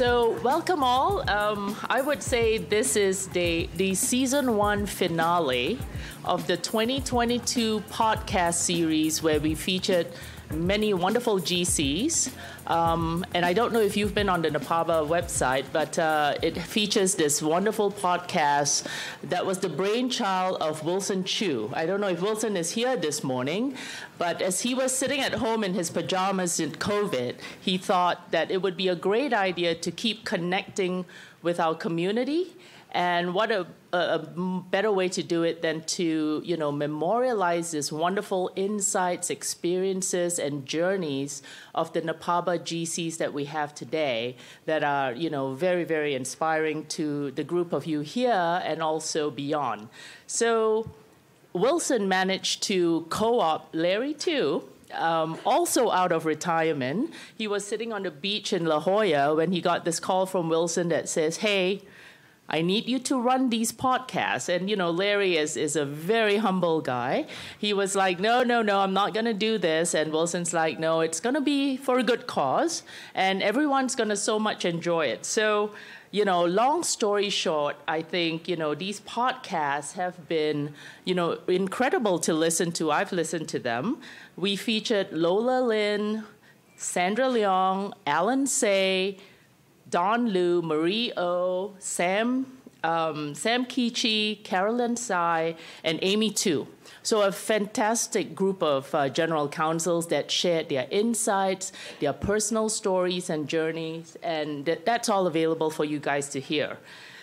So, welcome all. Um, I would say this is the, the season one finale of the 2022 podcast series where we featured many wonderful GCs. Um, and I don't know if you've been on the NAPABA website, but uh, it features this wonderful podcast that was the brainchild of Wilson Chu. I don't know if Wilson is here this morning, but as he was sitting at home in his pajamas in COVID, he thought that it would be a great idea to keep connecting with our community and what a, a, better way to do it than to, you know, memorialize this wonderful insights, experiences, and journeys of the NAPABA GCs that we have today that are, you know, very, very inspiring to the group of you here and also beyond. So Wilson managed to co-op Larry Tu. Um, also out of retirement, he was sitting on the beach in La Jolla when he got this call from Wilson that says, "Hey, I need you to run these podcasts. And, you know, Larry is, is a very humble guy. He was like, no, no, no, I'm not going to do this. And Wilson's like, no, it's going to be for a good cause. And everyone's going to so much enjoy it. So, you know, long story short, I think, you know, these podcasts have been, you know, incredible to listen to. I've listened to them. We featured Lola Lynn, Sandra Leung, Alan Say, Don Liu, Marie O, Sam, um, Sam Kichi, Carolyn Tsai, and Amy Tu. So a fantastic group of uh, general counsels that shared their insights, their personal stories and journeys, and th- that's all available for you guys to hear.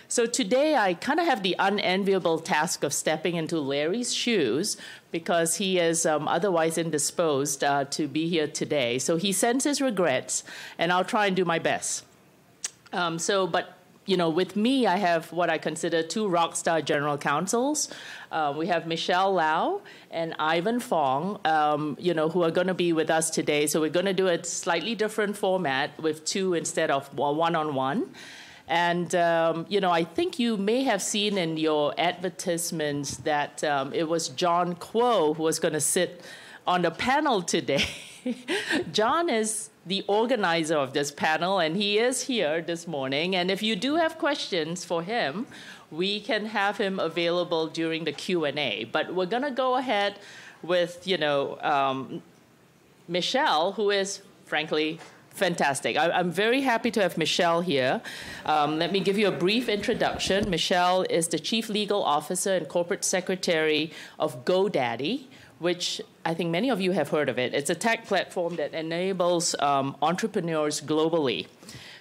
So today I kind of have the unenviable task of stepping into Larry's shoes because he is um, otherwise indisposed uh, to be here today. So he sends his regrets, and I'll try and do my best. Um, so, but you know, with me, I have what I consider two rock star general counsels. Uh, we have Michelle Lau and Ivan Fong, um, you know, who are going to be with us today. So we're going to do a slightly different format with two instead of one on one. And, um, you know, I think you may have seen in your advertisements that um, it was John Kuo who was going to sit on the panel today. John is the organizer of this panel, and he is here this morning. And if you do have questions for him, we can have him available during the Q and A. But we're gonna go ahead with you know um, Michelle, who is frankly fantastic. I, am very happy to have Michelle here. Um, let me give you a brief introduction. Michelle is the Chief Legal Officer and Corporate Secretary of GoDaddy, which I think many of you have heard of it. It's a tech platform that enables um, entrepreneurs globally.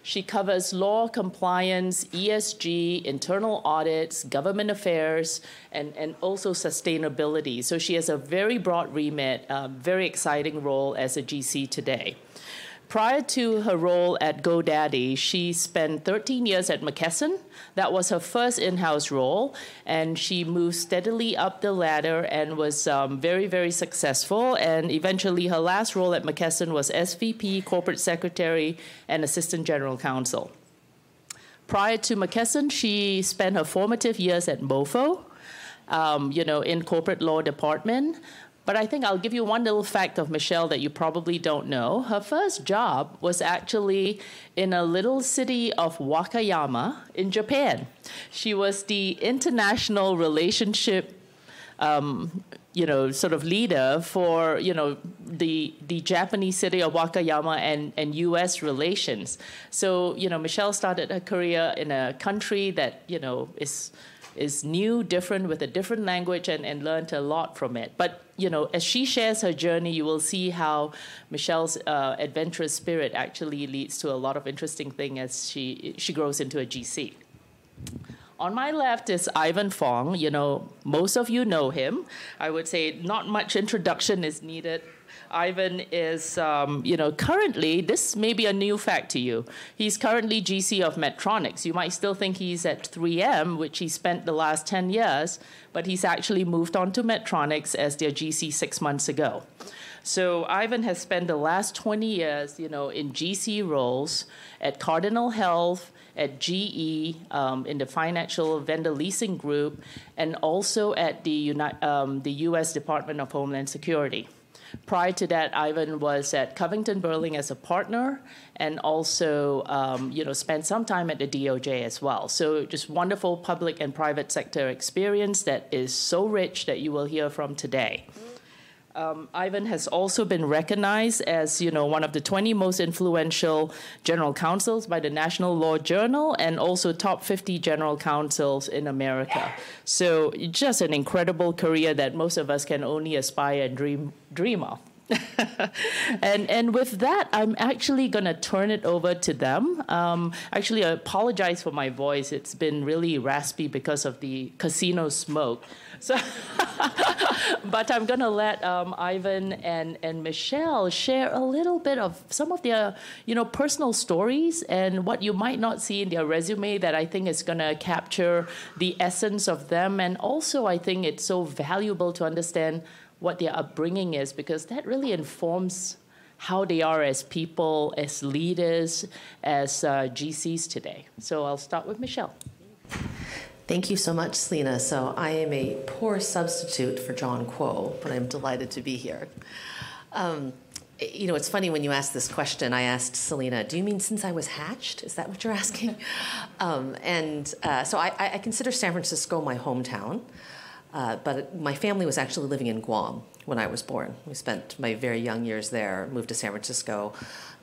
She covers law, compliance, ESG, internal audits, government affairs, and, and also sustainability. So she has a very broad remit, very exciting role as a GC today. Prior to her role at GoDaddy, she spent 13 years at McKesson. That was her first in house role, and she moved steadily up the ladder and was um, very, very successful. And eventually, her last role at McKesson was SVP, Corporate Secretary, and Assistant General Counsel. Prior to McKesson, she spent her formative years at MOFO, um, you know, in corporate law department. But I think I'll give you one little fact of Michelle that you probably don't know. Her first job was actually in a little city of Wakayama in Japan. She was the international relationship um, you know, sort of leader for, you know, the the Japanese city of Wakayama and, and U.S. relations. So, you know, Michelle started her career in a country that, you know, is is new, different, with a different language, and, and learned a lot from it. But you know, as she shares her journey, you will see how Michelle's uh, adventurous spirit actually leads to a lot of interesting things as she she grows into a GC. On my left is Ivan Fong. You know, most of you know him. I would say not much introduction is needed Ivan is, um, you know, currently, this may be a new fact to you. He's currently GC of Medtronics. You might still think he's at 3M, which he spent the last 10 years, but he's actually moved on to Medtronics as their GC six months ago. So Ivan has spent the last 20 years, you know, in GC roles at Cardinal Health, at GE um, in the financial vendor leasing group, and also at the, Uni- um, the U.S. Department of Homeland Security. Prior to that, Ivan was at Covington Burling as a partner and also, um, you know, spent some time at the DOJ as well. So just wonderful public and private sector experience that is so rich that you will hear from today. Um, Ivan has also been recognized as, you know, one of the 20 most influential general counsels by the National Law Journal and also top 50 general counsels in America. So just an incredible career that most of us can only aspire and dream dream of. and and with that, I'm actually going to turn it over to them. Um, actually, I apologize for my voice; it's been really raspy because of the casino smoke. So, but I'm going to let um, Ivan and and Michelle share a little bit of some of their you know personal stories and what you might not see in their resume that I think is going to capture the essence of them, and also I think it's so valuable to understand what their upbringing is, because that really informs how they are as people, as leaders, as uh, GCs today. So I'll start with Michelle. Thank you so much, Selena. So I am a poor substitute for John Kuo, but I'm delighted to be here. Um, you know, it's funny when you ask this question. I asked Selena, "Do you mean since I was hatched? Is that what you're asking?" Um, and uh, so I, I, consider San Francisco my hometown. Uh, but my family was actually living in Guam when I was born. We spent my very young years there, moved to San Francisco,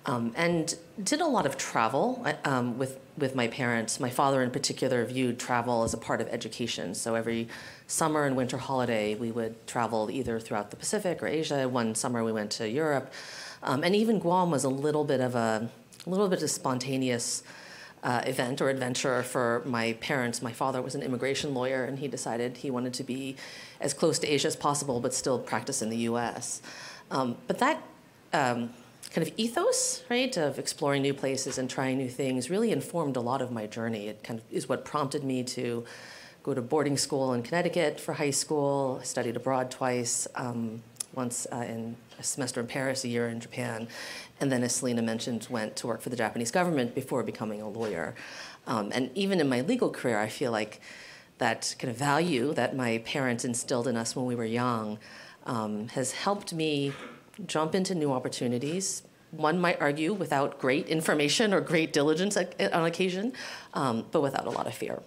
um, and did a lot of travel um, with with my parents. My father, in particular, viewed travel as a part of education. So every summer and winter holiday, we would travel either throughout the Pacific or Asia. One summer, we went to Europe, um, and even Guam was a little bit of a, a little bit of spontaneous uh, event or adventure for my parents. My father was an immigration lawyer, and he decided he wanted to be as close to Asia as possible, but still practice in the U.S. Um, but that um, kind of ethos, right, of exploring new places and trying new things, really informed a lot of my journey. It kind of is what prompted me to go to boarding school in Connecticut for high school. I studied abroad twice. Um, once uh, in a semester in Paris, a year in Japan, and then, as Selena mentioned, went to work for the Japanese government before becoming a lawyer. Um, and even in my legal career, I feel like that kind of value that my parents instilled in us when we were young um, has helped me jump into new opportunities. One might argue without great information or great diligence on occasion, um, but without a lot of fear.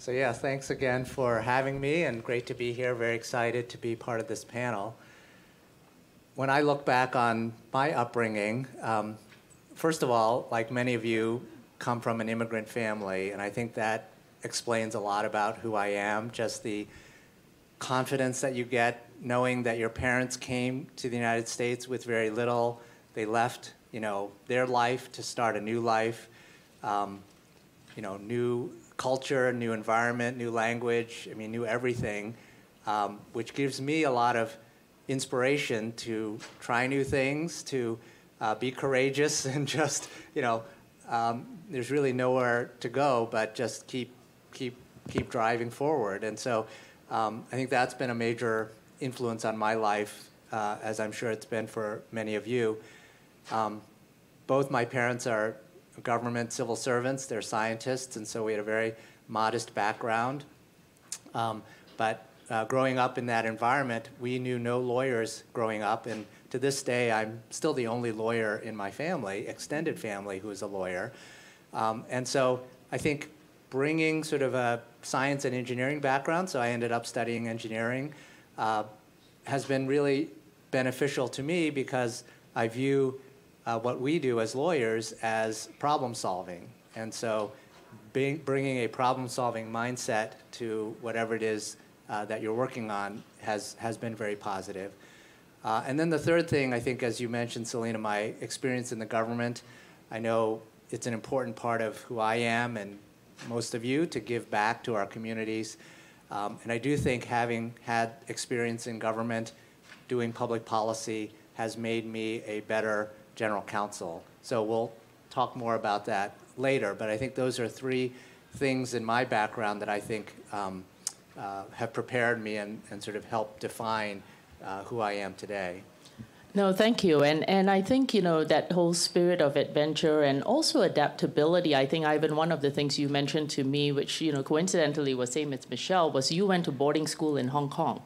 So, yeah, thanks again for having me and great to be here. Very excited to be part of this panel. When I look back on my upbringing, um, first of all, like many of you, come from an immigrant family, and I think that explains a lot about who I am. Just the confidence that you get knowing that your parents came to the United States with very little. They left, you know, their life to start a new life. Um, you know, new culture, new environment, new language, I mean, new everything, um, which gives me a lot of inspiration to try new things, to uh, be courageous, and just, you know, um, there's really nowhere to go but just keep, keep, keep driving forward. And so um, I think that's been a major influence on my life, uh, as I'm sure it's been for many of you. Um, both my parents are government civil servants, they're scientists, and so we had a very modest background. Um, but uh, growing up in that environment, we knew no lawyers growing up, and to this day, I'm still the only lawyer in my family, extended family, who is a lawyer. Um, and so I think bringing sort of a science and engineering background, so I ended up studying engineering, uh, has been really beneficial to me because I view uh, what we do as lawyers as problem solving. And so being, bringing a problem solving mindset to whatever it is uh, that you're working on has, has been very positive. Uh, and then the third thing, I think, as you mentioned, Selena, my experience in the government, I know it's an important part of who I am and most of you to give back to our communities. Um, and I do think having had experience in government, doing public policy, has made me a better general counsel. So we'll talk more about that later, but I think those are three things in my background that I think um, uh, have prepared me and, and sort of helped define uh, who I am today. No, thank you. And and I think, you know, that whole spirit of adventure and also adaptability, I think Ivan, one of the things you mentioned to me, which, you know, coincidentally was same as Michelle, was you went to boarding school in Hong Kong.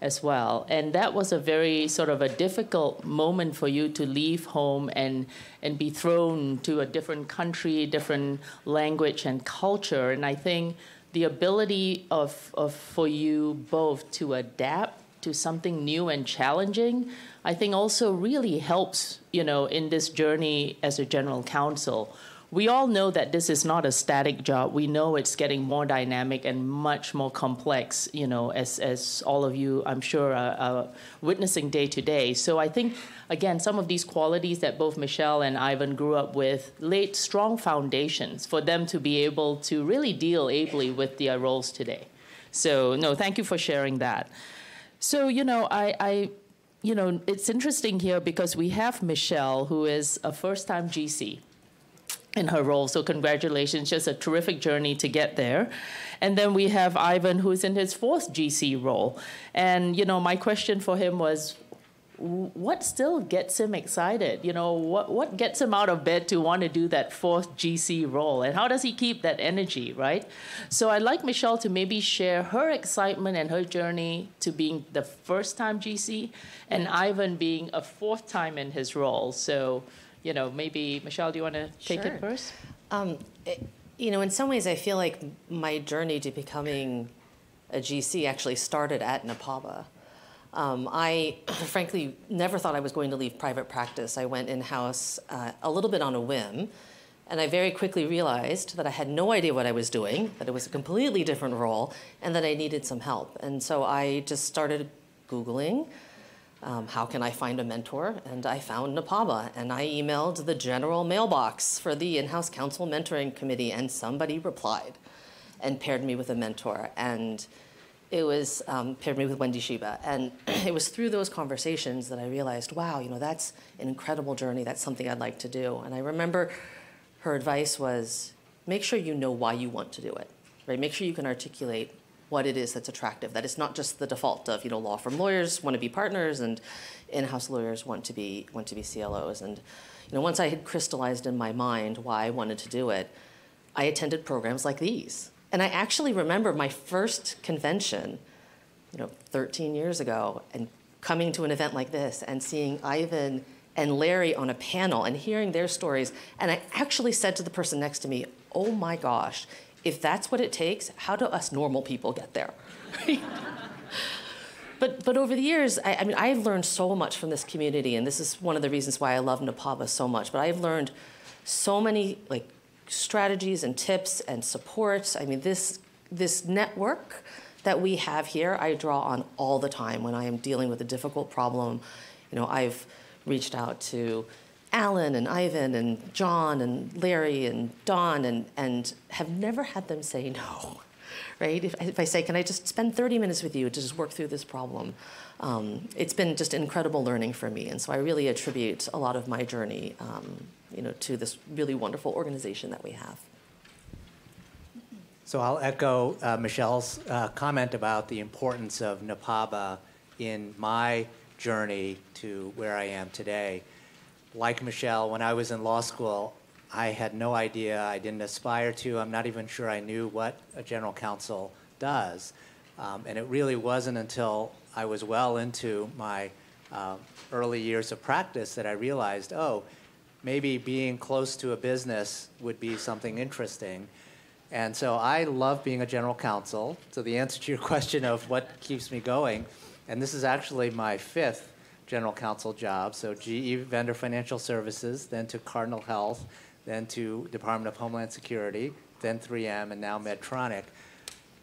as well. And that was a very sort of a difficult moment for you to leave home and and be thrown to a different country, different language and culture. And I think the ability of, of for you both to adapt to something new and challenging, I think also really helps, you know, in this journey as a general counsel we all know that this is not a static job. We know it's getting more dynamic and much more complex, you know, as, as all of you, I'm sure, are, are, witnessing day to day. So I think, again, some of these qualities that both Michelle and Ivan grew up with laid strong foundations for them to be able to really deal ably with their roles today. So, no, thank you for sharing that. So, you know, I, I you know, it's interesting here because we have Michelle, who is a first time GC in her role. So congratulations, just a terrific journey to get there. And then we have Ivan, who's in his fourth GC role. And you know, my question for him was, what still gets him excited? You know, what what gets him out of bed to want to do that fourth GC role, and how does he keep that energy, right? So I'd like Michelle to maybe share her excitement and her journey to being the first time GC, and Ivan being a fourth time in his role. So you know, maybe Michelle, do you want to take sure. it first? Um, it, you know, in some ways, I feel like my journey to becoming a GC actually started at NAPABA. Um, I frankly never thought I was going to leave private practice. I went in house uh, a little bit on a whim, and I very quickly realized that I had no idea what I was doing, that it was a completely different role, and that I needed some help. And so I just started Googling um, how can I find a mentor? And I found NAPABA, and I emailed the general mailbox for the in-house counsel mentoring committee, and somebody replied and paired me with a mentor. And it was um, paired me with Wendy Shiba. And it was through those conversations that I realized, wow, you know, that's an incredible journey. That's something I'd like to do. And I remember her advice was, make sure you know why you want to do it, right? Make sure you can articulate what it is that's attractive. That it's not just the default of you know law firm lawyers want to be partners and in-house lawyers want to be want to be CLOs. And you know once I had crystallized in my mind why I wanted to do it, I attended programs like these. And I actually remember my first convention, you know, 13 years ago, and coming to an event like this and seeing Ivan and Larry on a panel and hearing their stories. And I actually said to the person next to me, "Oh my gosh." If that's what it takes, how do us normal people get there? but but over the years, I, I, mean, I've learned so much from this community, and this is one of the reasons why I love NAPABA so much. But I've learned so many like strategies and tips and supports. I mean, this this network that we have here, I draw on all the time when I am dealing with a difficult problem. You know, I've reached out to Alan and Ivan and John and Larry and Don and, and have never had them say no, right? If, if I say, can I just spend 30 minutes with you to just work through this problem? Um, it's been just incredible learning for me. And so I really attribute a lot of my journey, um, you know, to this really wonderful organization that we have. So I'll echo uh, Michelle's uh, comment about the importance of NAPABA in my journey to where I am today like Michelle, when I was in law school, I had no idea. I didn't aspire to. I'm not even sure I knew what a general counsel does. Um, and it really wasn't until I was well into my uh, early years of practice that I realized, oh, maybe being close to a business would be something interesting. And so I love being a general counsel. So the answer to your question of what keeps me going, and this is actually my fifth general counsel job. So GE Vendor Financial Services, then to Cardinal Health, then to Department of Homeland Security, then 3M, and now Medtronic.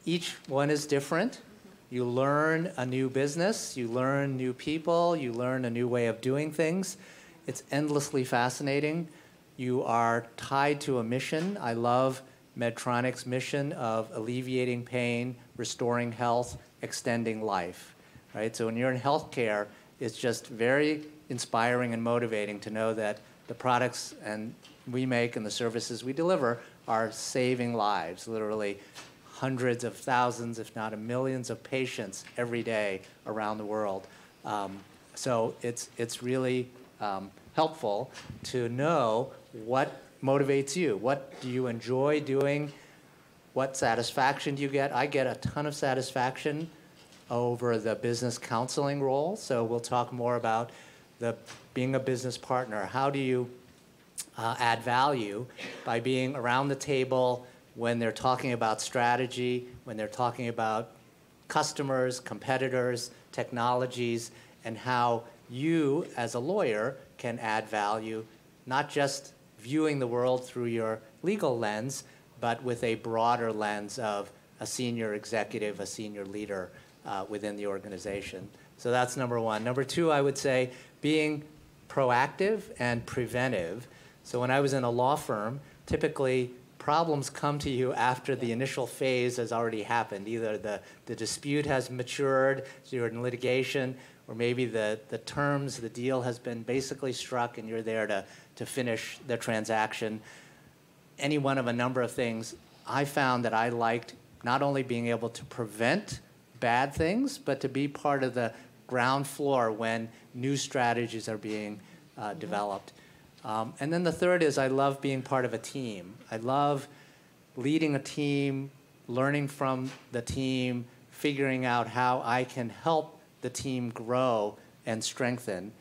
Each one is different. You learn a new business, you learn new people, you learn a new way of doing things. It's endlessly fascinating. You are tied to a mission. I love Medtronic's mission of alleviating pain, restoring health, extending life. Right? So when you're in healthcare, it's just very inspiring and motivating to know that the products and we make and the services we deliver are saving lives, literally hundreds of thousands, if not millions of patients every day around the world. Um, so it's, it's really um, helpful to know what motivates you. What do you enjoy doing? What satisfaction do you get? I get a ton of satisfaction over the business counseling role. So we'll talk more about the being a business partner. How do you uh, add value by being around the table when they're talking about strategy, when they're talking about customers, competitors, technologies, and how you, as a lawyer, can add value, not just viewing the world through your legal lens, but with a broader lens of a senior executive, a senior leader uh, within the organization. So that's number one. Number two, I would say being proactive and preventive. So when I was in a law firm, typically problems come to you after the initial phase has already happened. Either the, the dispute has matured, so you're in litigation, or maybe the, the terms, the deal has been basically struck and you're there to, to finish the transaction. Any one of a number of things. I found that I liked not only being able to prevent bad things, but to be part of the ground floor when new strategies are being uh, mm-hmm. developed. Um, and then the third is I love being part of a team. I love leading a team, learning from the team, figuring out how I can help the team grow and strengthen.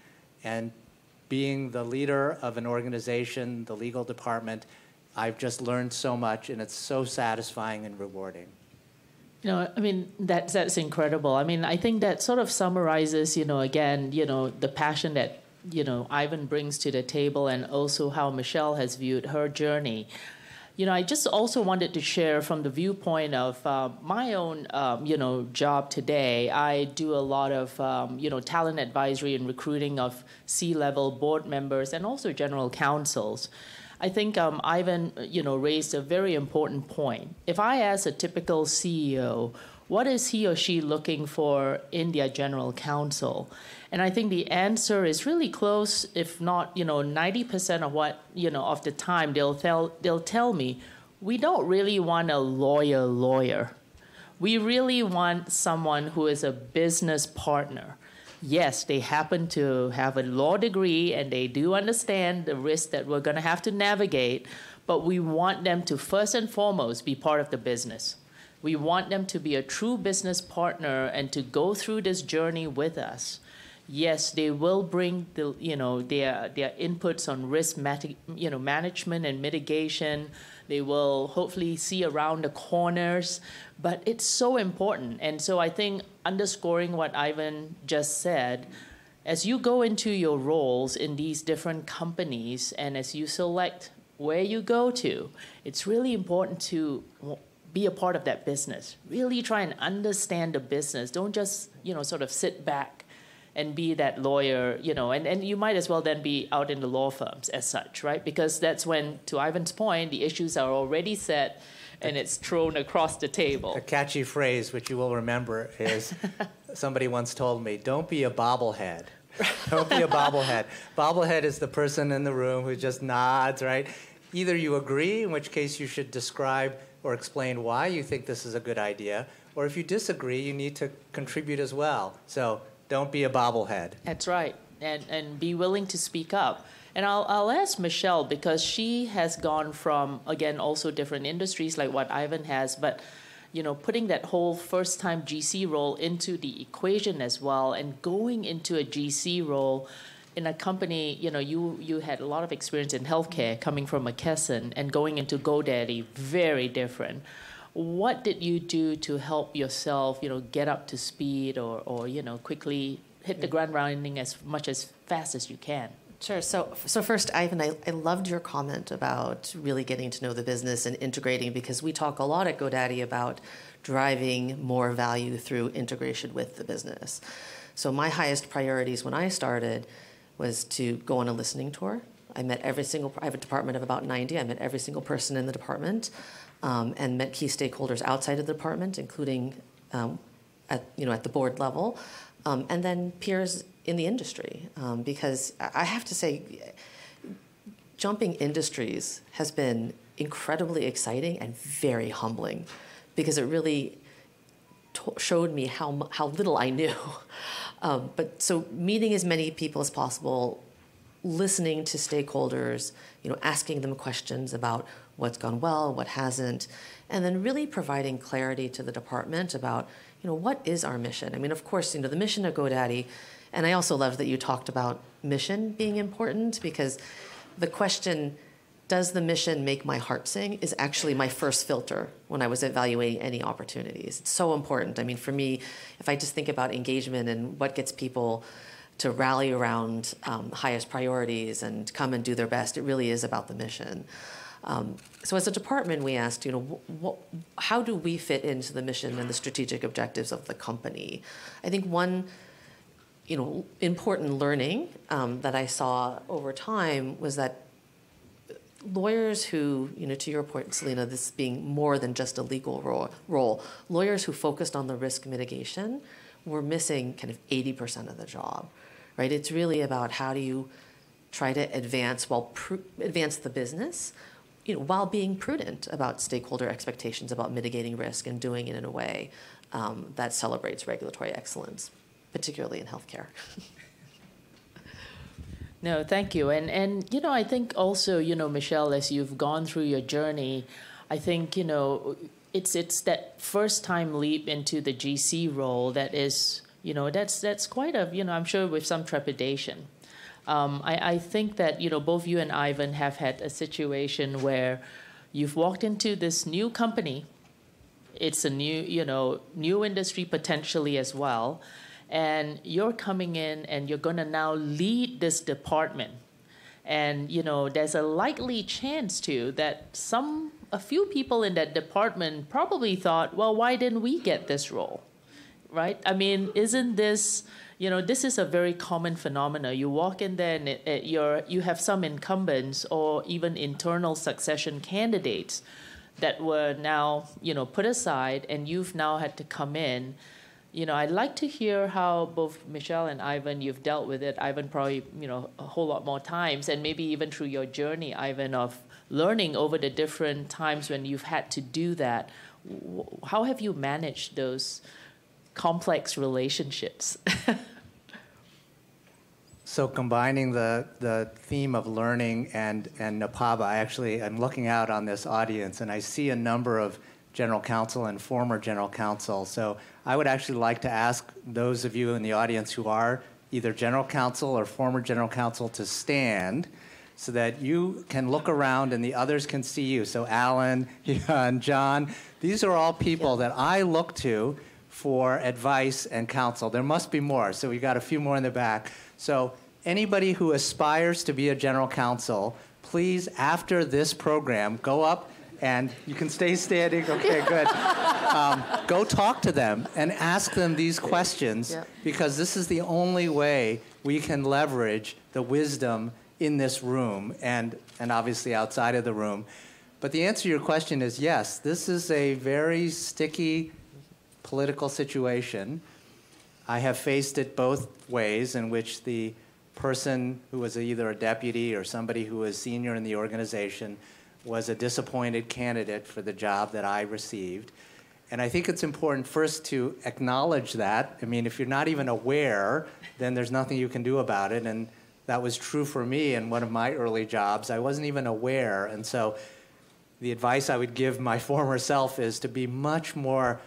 And being the leader of an organization, the legal department, I've just learned so much, and it's so satisfying and rewarding. You know, I mean, that's that's incredible. I mean, I think that sort of summarizes, you know, again, you know, the passion that you know Ivan brings to the table, and also how Michelle has viewed her journey. You know, I just also wanted to share from the viewpoint of uh, my own, um, you know, job today. I do a lot of, um, you know, talent advisory and recruiting of C-level board members and also general counsels. I think um, Ivan, you know, raised a very important point. If I ask a typical CEO, what is he or she looking for in their general counsel? And I think the answer is really close, if not, you know, 90% of what, you know, of the time they'll tell, they'll tell me, we don't really want a lawyer lawyer. We really want someone who is a business partner. Yes, they happen to have a law degree and they do understand the risk that we're going to have to navigate, but we want them to first and foremost be part of the business. We want them to be a true business partner and to go through this journey with us yes, they will bring the you know their their inputs on risk mati- you know management and mitigation. They will hopefully see around the corners, but it's so important. And so I think underscoring what Ivan just said, as you go into your roles in these different companies and as you select where you go to, it's really important to be a part of that business. Really try and understand the business. Don't just, you know, sort of sit back and be that lawyer, you know, and, and you might as well then be out in the law firms as such, right? Because that's when, to Ivan's point, the issues are already set and it's thrown across the table. A catchy phrase, which you will remember, is somebody once told me, don't be a bobblehead. don't be a bobblehead. Bobblehead is the person in the room who just nods, right? Either you agree, in which case you should describe or explain why you think this is a good idea, or if you disagree, you need to contribute as well. So don't be a bobblehead. That's right. And, and be willing to speak up. And I'll, I'll ask Michelle because she has gone from, again, also different industries like what Ivan has, but you know, putting that whole first time GC role into the equation as well and going into a GC role in a company, you know, you, you had a lot of experience in healthcare coming from McKesson and going into GoDaddy, very different what did you do to help yourself, you know, get up to speed or, or you know, quickly hit the ground running as much as fast as you can? Sure. So, so first, Ivan, I, I loved your comment about really getting to know the business and integrating because we talk a lot at GoDaddy about driving more value through integration with the business. So, my highest priorities when I started was to go on a listening tour. I met every single, I have a department of about 90. I met every single person in the department um, and met key stakeholders outside of the department, including um, at, you know, at the board level, um, and then peers in the industry. Um, because I have to say, jumping industries has been incredibly exciting and very humbling because it really showed me how, how little I knew. Um, but so meeting as many people as possible, listening to stakeholders, you know, asking them questions about what's gone well, what hasn't, and then really providing clarity to the department about, you know, what is our mission? I mean, of course, you know, the mission of GoDaddy, and I also love that you talked about mission being important because the question, does the mission make my heart sing, is actually my first filter when I was evaluating any opportunities. It's so important. I mean, for me, if I just think about engagement and what gets people to rally around um, highest priorities and come and do their best. It really is about the mission. Um, so as a department, we asked, you know, what, how do we fit into the mission and the strategic objectives of the company? I think one, you know, important learning um, that I saw over time was that lawyers who, you know, to your point, Selena, this being more than just a legal role, role lawyers who focused on the risk mitigation were missing kind of 80% of the job right? It's really about how do you try to advance pr- advance the business, you know, while being prudent about stakeholder expectations about mitigating risk and doing it in a way um, that celebrates regulatory excellence, particularly in healthcare. No, thank you. And and you know, I think also, you know, Michelle, as you've gone through your journey, I think, you know, it's it's that first time leap into the GC role that is you know, that's that's quite a you know I'm sure with some trepidation. Um, I, I think that you know both you and Ivan have had a situation where you've walked into this new company. It's a new you know new industry potentially as well, and you're coming in and you're going to now lead this department and you know there's a likely chance too that some a few people in that department probably thought well why didn't we get this role right? I mean, isn't this, you know, this is a very common phenomenon. You walk in there and it, it, you're, you have some incumbents or even internal succession candidates that were now, you know, put aside and you've now had to come in. You know, I'd like to hear how both Michelle and Ivan, you've dealt with it. Ivan probably, you know, a whole lot more times, and maybe even through your journey, Ivan, of learning over the different times when you've had to do that. How have you managed those complex relationships. so combining the, the theme of learning and, and NAPABA, I actually I'm looking out on this audience and I see a number of general counsel and former general counsel. So I would actually like to ask those of you in the audience who are either general counsel or former general counsel to stand so that you can look around and the others can see you. So Alan and John, these are all people that I look to for advice and counsel. There must be more, so we've got a few more in the back. So anybody who aspires to be a general counsel, please, after this program, go up and you can stay standing. Okay, good. Um, go talk to them and ask them these questions yep. because this is the only way we can leverage the wisdom in this room and, and obviously outside of the room. But the answer to your question is yes, this is a very sticky political situation. I have faced it both ways, in which the person who was either a deputy or somebody who was senior in the organization was a disappointed candidate for the job that I received. And I think it's important first to acknowledge that. I mean, if you're not even aware, then there's nothing you can do about it. And that was true for me in one of my early jobs. I wasn't even aware. And so the advice I would give my former self is to be much more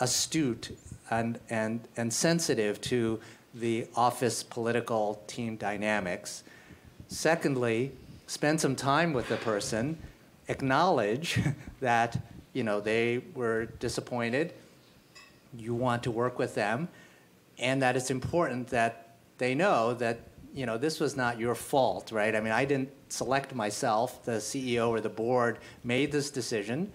astute and, and, and sensitive to the office political team dynamics. Secondly, spend some time with the person, acknowledge that you know they were disappointed, you want to work with them, and that it's important that they know that you know this was not your fault, right? I mean, I didn't select myself. The CEO or the board made this decision.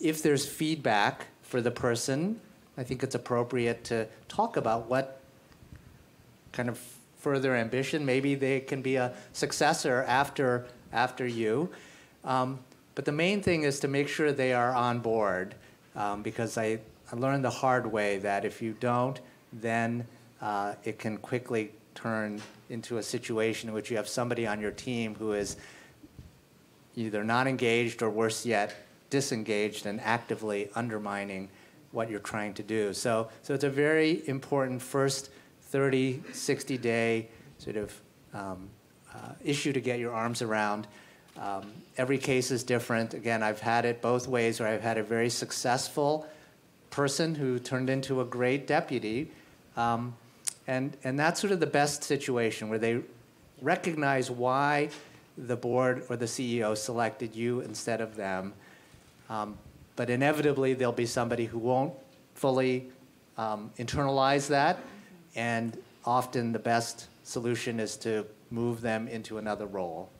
If there's feedback for the person, I think it's appropriate to talk about what kind of further ambition. Maybe they can be a successor after after you. Um, but the main thing is to make sure they are on board, um, because I, I learned the hard way that if you don't, then uh, it can quickly turn into a situation in which you have somebody on your team who is either not engaged or worse yet, disengaged and actively undermining what you're trying to do. So, so it's a very important first 30, 60 day sort of um, uh, issue to get your arms around. Um, every case is different. Again, I've had it both ways, where I've had a very successful person who turned into a great deputy. Um, and, and that's sort of the best situation where they recognize why the board or the CEO selected you instead of them. Um, but inevitably, there'll be somebody who won't fully um, internalize that, and often the best solution is to move them into another role.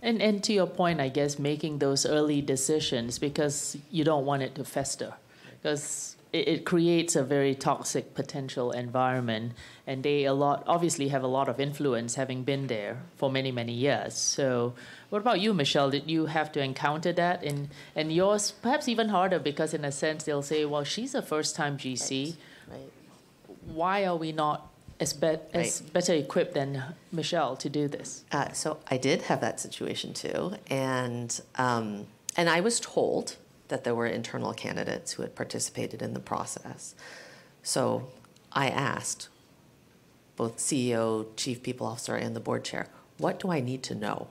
And, and to your point, I guess making those early decisions because you don't want it to fester. Because it, it creates a very toxic potential environment and they a lot obviously have a lot of influence having been there for many many years so what about you michelle did you have to encounter that and and yours perhaps even harder because in a sense they'll say well she's a first time gc Right. right. why are we not as, be- as right. better equipped than michelle to do this uh, so i did have that situation too and um, and i was told that there were internal candidates who had participated in the process. So I asked both CEO, chief people officer, and the board chair, what do I need to know?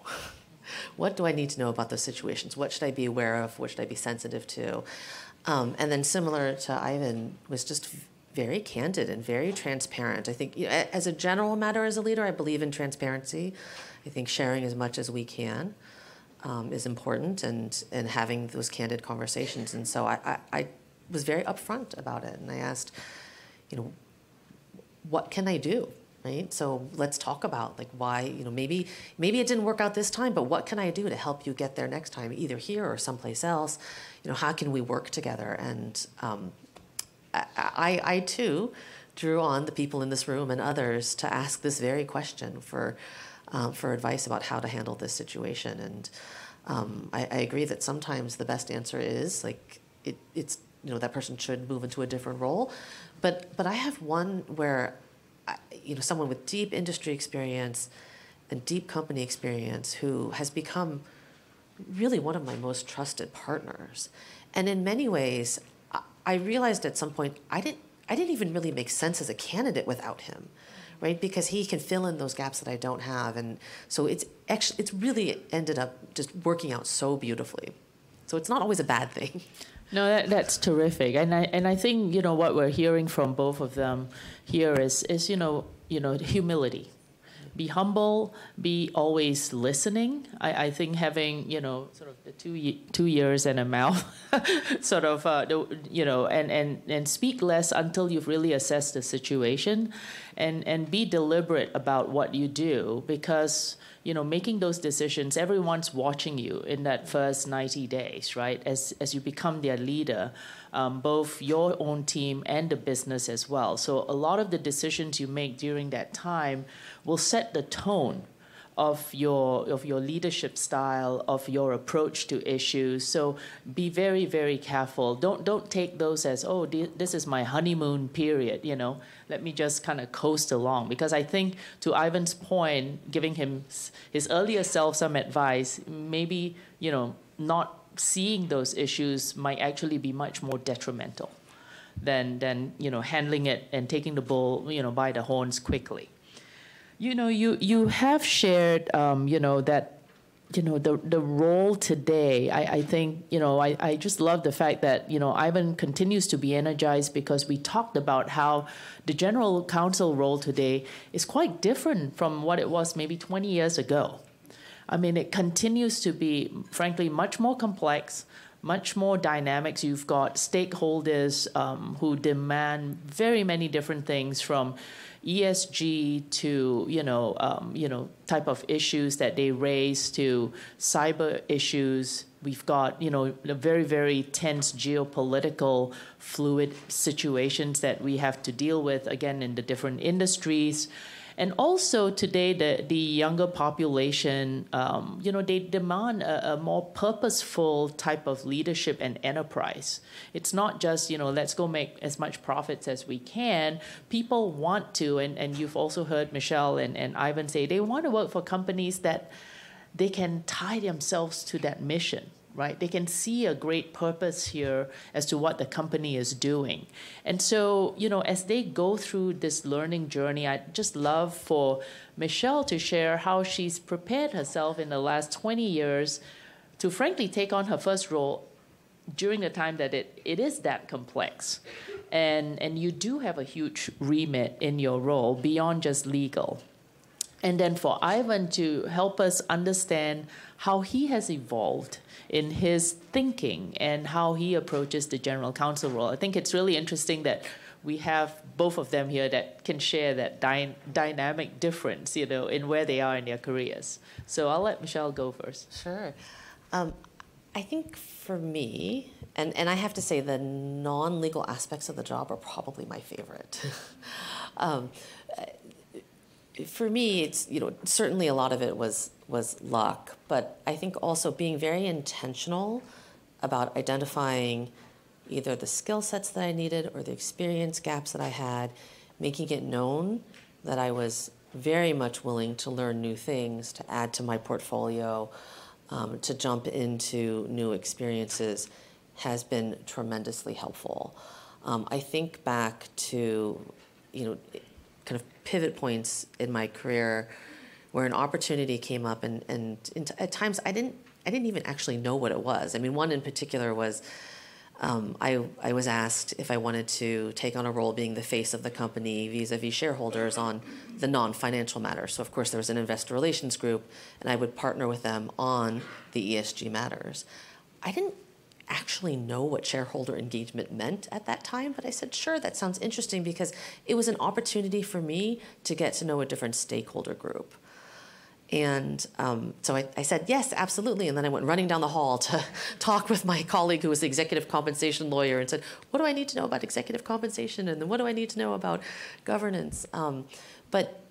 what do I need to know about those situations? What should I be aware of? What should I be sensitive to? Um, and then, similar to Ivan, was just very candid and very transparent. I think, you know, as a general matter, as a leader, I believe in transparency. I think sharing as much as we can um, is important and, and having those candid conversations. And so I, I, I, was very upfront about it. And I asked, you know, what can I do? Right? So let's talk about like why, you know, maybe maybe it didn't work out this time, but what can I do to help you get there next time, either here or someplace else? You know, how can we work together? And um, I, I, I too drew on the people in this room and others to ask this very question for um, for advice about how to handle this situation. And um, I, I, agree that sometimes the best answer is like it, it's you know that person should move into a different role. But but I have one where I, you know someone with deep industry experience and deep company experience who has become really one of my most trusted partners. And in many ways, I realized at some point I didn't I didn't even really make sense as a candidate without him right? Because he can fill in those gaps that I don't have, and so it's actually it's really ended up just working out so beautifully. So it's not always a bad thing. No, that, that's terrific, and I and I think you know what we're hearing from both of them here is is you know you know humility be humble, be always listening. I, I think having you know sort of the two two years and a mouth, sort of uh, you know, and, and and speak less until you've really assessed the situation, and and be deliberate about what you do because you know making those decisions everyone's watching you in that first 90 days right as as you become their leader um, both your own team and the business as well so a lot of the decisions you make during that time will set the tone of your of your leadership style, of your approach to issues. So be very very careful. Don't don't take those as oh this is my honeymoon period. You know, let me just kind of coast along. Because I think to Ivan's point, giving him his earlier self some advice, maybe you know not seeing those issues might actually be much more detrimental than than you know handling it and taking the bull you know by the horns quickly. You know, you you have shared, um, you know, that you know the the role today I, I think you know I, I just love the fact that you know Ivan continues to be energized because we talked about how the general counsel role today is quite different from what it was maybe 20 years ago. I mean it continues to be frankly much more complex, much more dynamics. You've got stakeholders um, who demand very many different things from ESG to you know um, you know type of issues that they raise to cyber issues. We've got you know very very tense geopolitical fluid situations that we have to deal with again in the different industries. And also today, the, the younger population, um, you know, they demand a, a, more purposeful type of leadership and enterprise. It's not just, you know, let's go make as much profits as we can. People want to, and, and you've also heard Michelle and, and Ivan say, they want to work for companies that they can tie themselves to that mission right? They can see a great purpose here as to what the company is doing. And so, you know, as they go through this learning journey, I'd just love for Michelle to share how she's prepared herself in the last 20 years to frankly take on her first role during the time that it, it is that complex. And, and you do have a huge remit in your role beyond just legal. And then for Ivan to help us understand how he has evolved in his thinking and how he approaches the general counsel role. I think it's really interesting that we have both of them here that can share that dy- dynamic difference, you know, in where they are in their careers. So I'll let Michelle go first. Sure. Um, I think for me, and, and I have to say the non legal aspects of the job are probably my favorite. um, for me, it's you know certainly a lot of it was was luck, but I think also being very intentional about identifying either the skill sets that I needed or the experience gaps that I had, making it known that I was very much willing to learn new things, to add to my portfolio, um, to jump into new experiences has been tremendously helpful. Um, I think back to, you know, kind of pivot points in my career where an opportunity came up and, and, at times I didn't I didn't even actually know what it was. I mean, one in particular was um, I, I was asked if I wanted to take on a role being the face of the company vis-a-vis shareholders on the non-financial matters. So of course there was an investor relations group, and I would partner with them on the ESG matters. I didn't actually know what shareholder engagement meant at that time, but I said, sure, that sounds interesting because it was an opportunity for me to get to know a different stakeholder group. And um, so I, I, said, yes, absolutely. And then I went running down the hall to talk with my colleague who was the executive compensation lawyer and said, what do I need to know about executive compensation? And then what do I need to know about governance? Um, but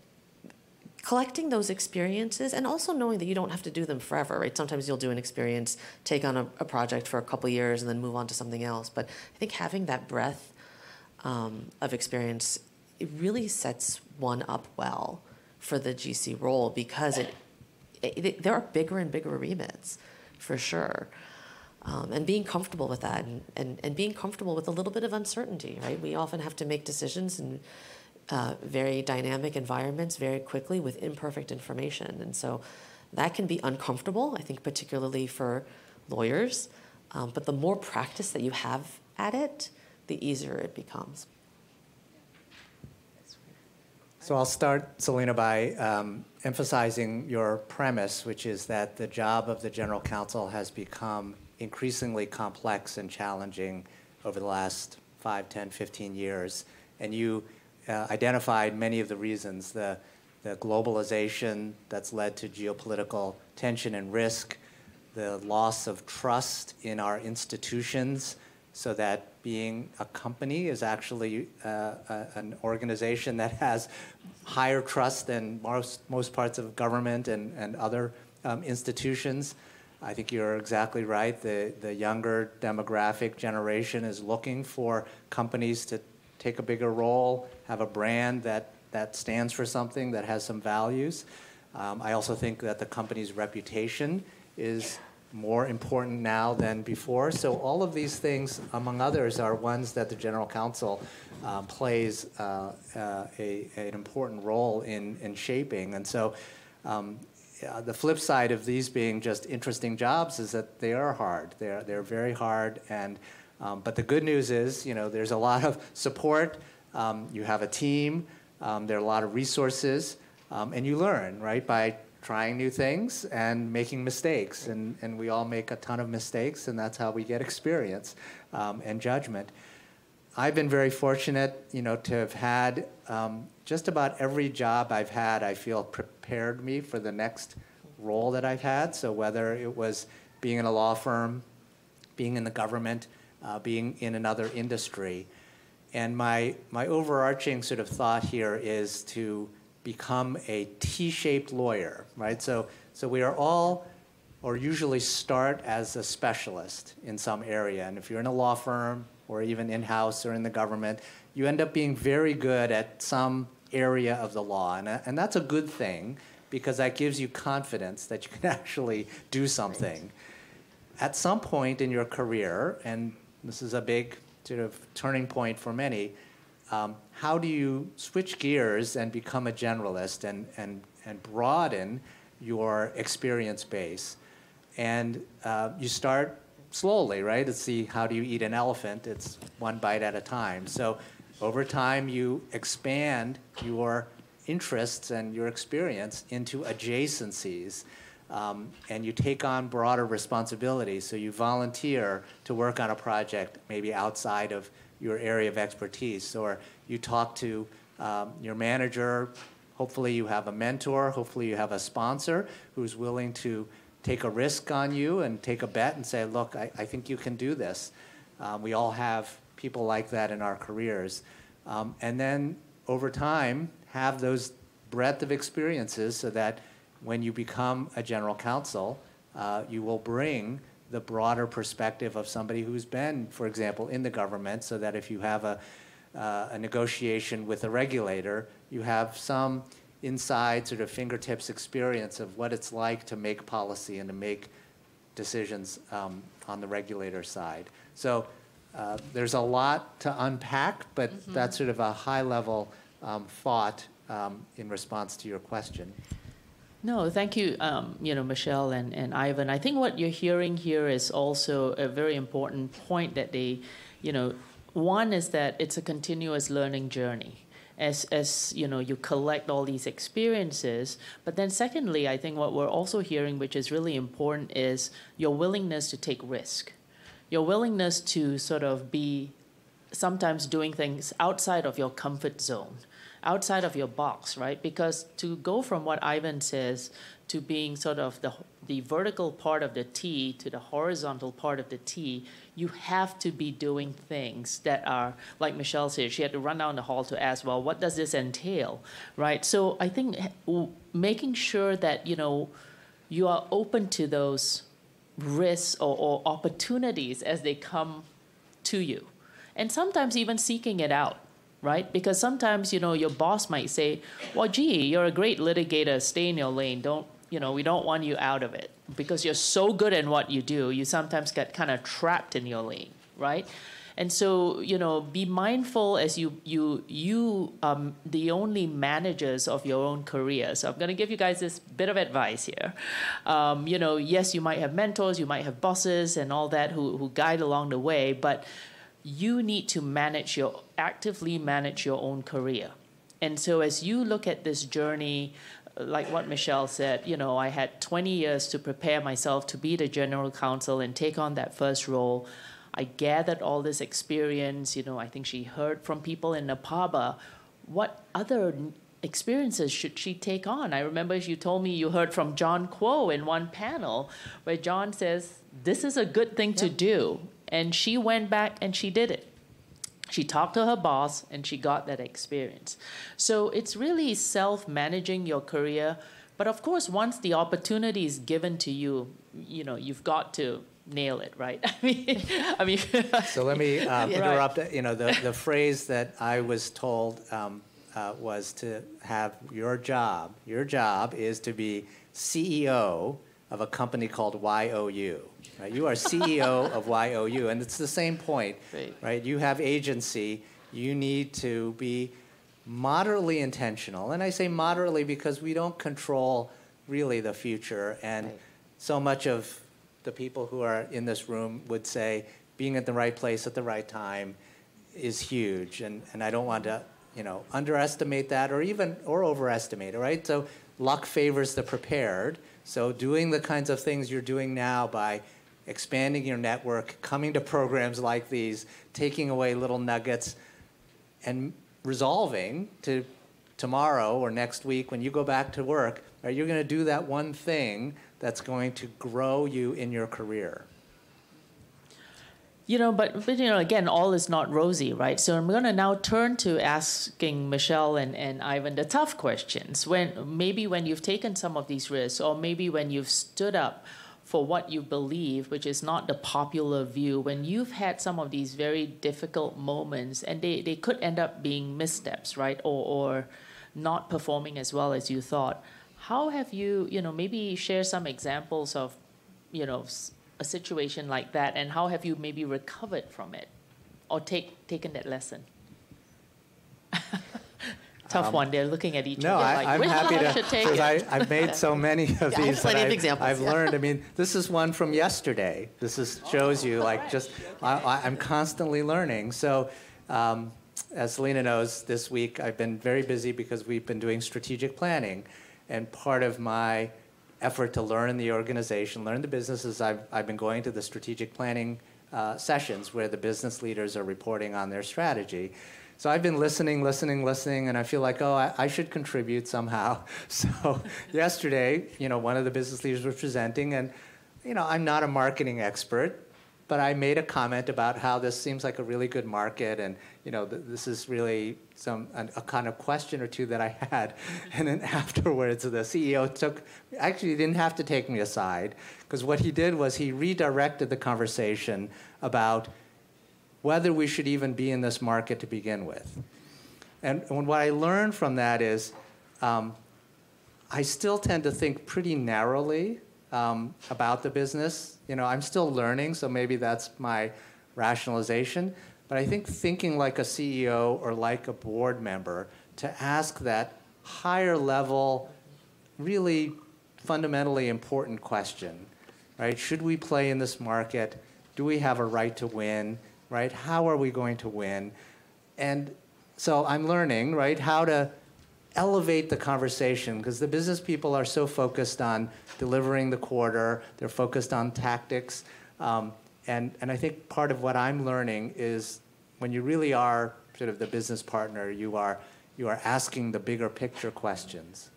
collecting those experiences and also knowing that you don't have to do them forever, right? Sometimes you'll do an experience, take on a, a project for a couple years, and then move on to something else. But I think having that breadth um, of experience, it really sets one up well for the GC role because it, it, it there are bigger and bigger remits, for sure. Um, and being comfortable with that and, and, and being comfortable with a little bit of uncertainty, right? We often have to make decisions in uh, very dynamic environments very quickly with imperfect information. And so that can be uncomfortable, I think, particularly for lawyers. Um, but the more practice that you have at it, the easier it becomes. So I'll start, Selena, by um, emphasizing your premise, which is that the job of the general counsel has become increasingly complex and challenging over the last 5, 10, 15 years. And you uh, identified many of the reasons the, the globalization that's led to geopolitical tension and risk, the loss of trust in our institutions, so that being a company is actually uh, a, an organization that has higher trust than most, most parts of government and, and other um, institutions. I think you're exactly right. The, the younger demographic generation is looking for companies to take a bigger role, have a brand that, that stands for something, that has some values. Um, I also think that the company's reputation is more important now than before. So all of these things, among others, are ones that the general counsel um, plays uh, uh, a, an important role in, in shaping. And so um, the flip side of these being just interesting jobs is that they are hard. They're, they're very hard and um, but the good news is, you know, there's a lot of support. Um, you have a team. Um, there are a lot of resources, um, and you learn right by trying new things and making mistakes. And and we all make a ton of mistakes, and that's how we get experience um, and judgment. I've been very fortunate, you know, to have had um, just about every job I've had. I feel prepared me for the next role that I've had. So whether it was being in a law firm, being in the government, uh, being in another industry. And my, my overarching sort of thought here is to become a T-shaped lawyer, right? So, so we are all, or usually start as a specialist in some area. And if you're in a law firm or even in-house or in the government, you end up being very good at some area of the law. And, and that's a good thing because that gives you confidence that you can actually do something. at some point in your career, and this is a big sort of turning point for many, um, how do you switch gears and become a generalist and, and, and broaden your experience base? And uh, you start slowly, right? To see how do you eat an elephant? It's one bite at a time. So over time, you expand your interests and your experience into adjacencies. Um, and you take on broader responsibilities. So you volunteer to work on a project maybe outside of your area of expertise, or you talk to um, your manager. Hopefully, you have a mentor. Hopefully, you have a sponsor who's willing to take a risk on you and take a bet and say, "Look, I, I think you can do this." Um, we all have people like that in our careers, um, and then over time, have those breadth of experiences so that when you become a general counsel, uh, you will bring the broader perspective of somebody who's been, for example, in the government, so that if you have a, uh, a negotiation with a regulator, you have some inside sort of fingertips experience of what it's like to make policy and to make decisions um, on the regulator side. So uh, there's a lot to unpack, but mm-hmm. that's sort of a high level um, thought um, in response to your question. No, thank you, um, you know, Michelle and, and Ivan. I think what you're hearing here is also a very important point that they, you know, one is that it's a continuous learning journey as as you know you collect all these experiences. But then secondly i think what we're also hearing which is really important is your willingness to take risk. Your willingness to sort of be sometimes doing things outside of your comfort zone outside of your box, right? Because to go from what Ivan says to being sort of the the vertical part of the T to the horizontal part of the T, you have to be doing things that are like Michelle said. She had to run down the hall to ask, well, what does this entail, right? So I think making sure that you know you are open to those risks or, or opportunities as they come to you, and sometimes even seeking it out right? Because sometimes, you know, your boss might say, well, gee, you're a great litigator, stay in your lane. Don't, you know, we don't want you out of it. Because you're so good at what you do, you sometimes get kind of trapped in your lane, right? And so, you know, be mindful as you you you um the only managers of your own career. So I'm going to give you guys this bit of advice here. Um, you know, yes, you might have mentors, you might have bosses, and all that who who guide along the way, but you need to manage your actively manage your own career. And so as you look at this journey, like what Michelle said, you know, I had 20 years to prepare myself to be the general counsel and take on that first role. I gathered all this experience, you know, I think she heard from people in NAPABA. What other experiences should she take on? I remember you told me you heard from John Kuo in one panel where John says, This is a good thing to do. And she went back and she did it. She talked to her boss and she got that experience. So it's really self managing your career. But of course, once the opportunity is given to you, you know, you've got to nail it, right? I mean, I mean. so let me um, interrupt. Right. You know, the, the phrase that I was told um, uh, was to have your job. Your job is to be CEO of a company called YOU. Right? You are CEO of YOU, and it's the same point, right. right? You have agency. You need to be moderately intentional, and I say moderately because we don't control really the future, and right. so much of the people who are in this room would say being at the right place at the right time is huge, and, and I don't want to you know underestimate that or even or overestimate it, right? So luck favors the prepared. So doing the kinds of things you're doing now by expanding your network, coming to programs like these, taking away little nuggets, and resolving to tomorrow or next week when you go back to work, are you going to do that one thing that's going to grow you in your career? You know, but, but you know, again, all is not rosy, right? So I'm going to now turn to asking Michelle and, and Ivan the tough questions. When maybe when you've taken some of these risks, or maybe when you've stood up for what you believe, which is not the popular view, when you've had some of these very difficult moments, and they, they could end up being missteps, right? Or or not performing as well as you thought. How have you, you know, maybe share some examples of, you know, a situation like that, and how have you maybe recovered from it, or take taken that lesson? Tough um, one. They're looking at each no, other I, like, I'm happy to, because I've made so many of yeah, these plenty of I, examples, I've yeah. learned. I mean, this is one from yesterday. This is, shows you like just, I, I'm constantly learning. So, um, as Selena knows, this week I've been very busy because we've been doing strategic planning. And part of my effort to learn the organization, learn the businesses, I've, I've been going to the strategic planning uh, sessions where the business leaders are reporting on their strategy. So I've been listening, listening, listening, and I feel like, oh, I, I, should contribute somehow. So yesterday, you know, one of the business leaders was presenting, and, you know, I'm not a marketing expert, but I made a comment about how this seems like a really good market, and, you know, th- this is really some a, a, kind of question or two that I had. And then afterwards, the CEO took, actually he didn't have to take me aside, because what he did was he redirected the conversation about whether we should even be in this market to begin with. And, and what I learned from that is um, I still tend to think pretty narrowly um, about the business. You know, I'm still learning, so maybe that's my rationalization. But I think thinking like a CEO or like a board member to ask that higher level, really fundamentally important question, right? Should we play in this market? Do we have a right to win? Right? How are we going to win? And so I'm learning, right, how to elevate the conversation because the business people are so focused on delivering the quarter, they're focused on tactics. Um, and, and I think part of what I'm learning is when you really are sort of the business partner, you are, you are asking the bigger picture questions.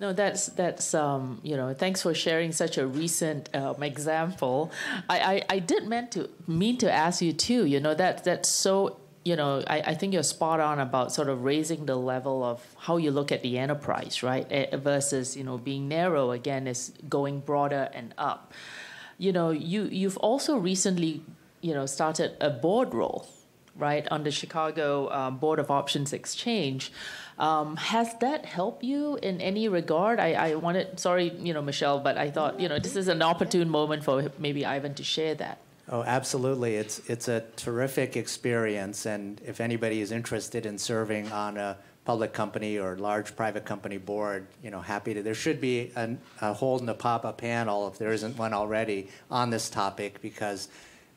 No, that's that's um, you know. Thanks for sharing such a recent um, example. I, I, I did meant to mean to ask you too. You know that that's so you know I, I think you're spot on about sort of raising the level of how you look at the enterprise, right? Versus you know being narrow again is going broader and up. You know you you've also recently you know started a board role, right, on the Chicago um, Board of Options Exchange. Um, has that helped you in any regard? I, I wanted, sorry, you know, Michelle, but I thought, you know, this is an opportune moment for maybe Ivan to share that. Oh, absolutely. It's, it's a terrific experience. And if anybody is interested in serving on a public company or large private company board, you know, happy to. There should be an, a NAPABA panel, if there isn't one already, on this topic because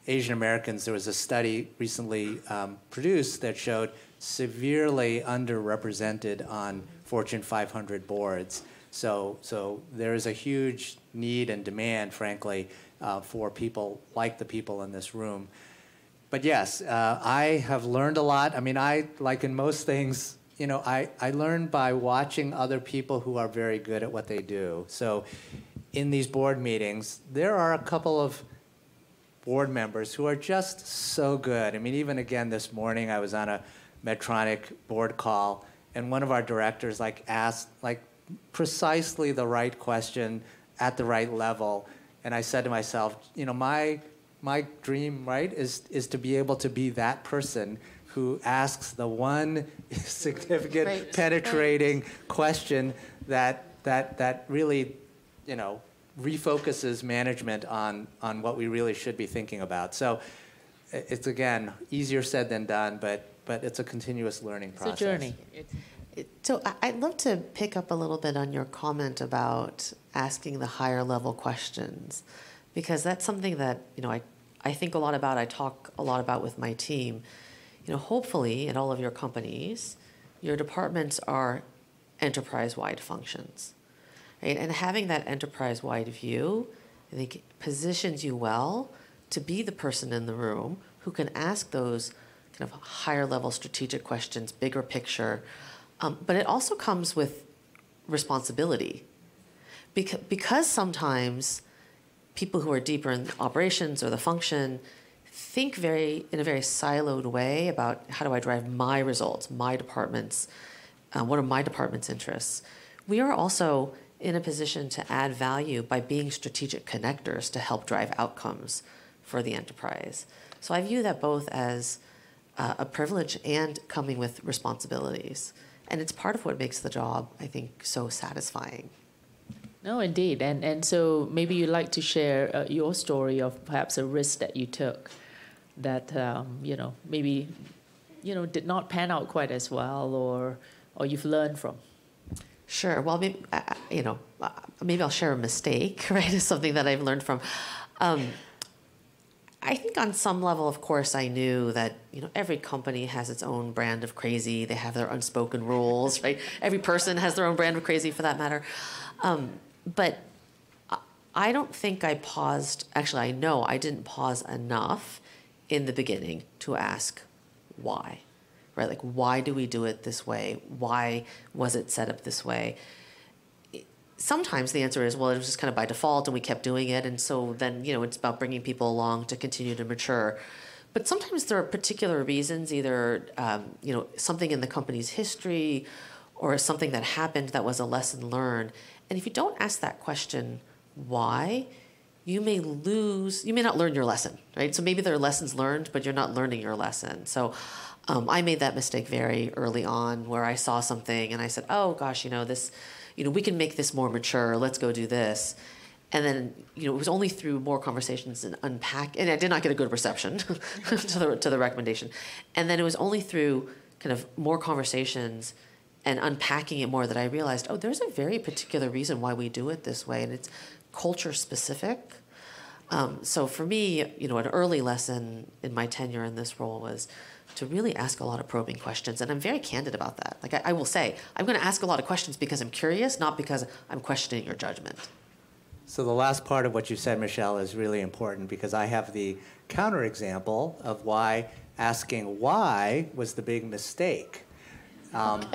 Asian Americans, there was a study recently um, produced that showed severely underrepresented on Fortune 500 boards. So, so there is a huge need and demand, frankly, uh, for people like the people in this room. But yes, uh, I have learned a lot. I mean, I, like in most things, you know, I, I learn by watching other people who are very good at what they do. So in these board meetings, there are a couple of board members who are just so good. I mean, even again this morning, I was on a Medtronic board call, and one of our directors like asked like precisely the right question at the right level, and I said to myself, you know, my my dream, right, is is to be able to be that person who asks the one significant, right. penetrating right. question that that that really, you know, refocuses management on on what we really should be thinking about. So it's again easier said than done, but but it's a continuous learning process. It's a journey. So I'd love to pick up a little bit on your comment about asking the higher level questions, because that's something that you know I I think a lot about. I talk a lot about with my team. You know, hopefully, in all of your companies, your departments are enterprise-wide functions, right? And having that enterprise-wide view, I think, positions you well to be the person in the room who can ask those kind of higher level strategic questions, bigger picture. Um, but it also comes with responsibility. Because, because sometimes people who are deeper in operations or the function think very in a very siloed way about how do I drive my results, my department's, uh, what are my department's interests. We are also in a position to add value by being strategic connectors to help drive outcomes for the enterprise. So I view that both as uh, a privilege and coming with responsibilities. And it's part of what makes the job, I think, so satisfying. No, indeed, and and so maybe you'd like to share uh, your story of perhaps a risk that you took that um, you know maybe you know did not pan out quite as well, or or you've learned from. Sure. Well, maybe, uh, you know, uh, maybe I'll share a mistake, right? Is something that I've learned from. Um, I think on some level, of course, I knew that you know every company has its own brand of crazy. They have their unspoken rules, right? Every person has their own brand of crazy, for that matter. Um, but I don't think I paused. Actually, I know I didn't pause enough in the beginning to ask why right? Like, why do we do it this way? Why was it set up this way? Sometimes the answer is, well, it was just kind of by default and we kept doing it. And so then, you know, it's about bringing people along to continue to mature. But sometimes there are particular reasons, either, um, you know, something in the company's history or something that happened that was a lesson learned. And if you don't ask that question, why, you may lose, you may not learn your lesson, right? So maybe there are lessons learned, but you're not learning your lesson. So um, I made that mistake very early on where I saw something and I said, oh gosh, you know, this, you know, we can make this more mature. Let's go do this. And then, you know, it was only through more conversations and unpack, and I did not get a good reception to, the, to the recommendation. And then it was only through kind of more conversations and unpacking it more that I realized, oh, there's a very particular reason why we do it this way, and it's culture specific. Um, so for me, you know, an early lesson in my tenure in this role was to really ask a lot of probing questions. And I'm very candid about that. Like I, I will say, I'm going to ask a lot of questions because I'm curious, not because I'm questioning your judgment. So the last part of what you said, Michelle, is really important because I have the counterexample of why asking why was the big mistake. Um,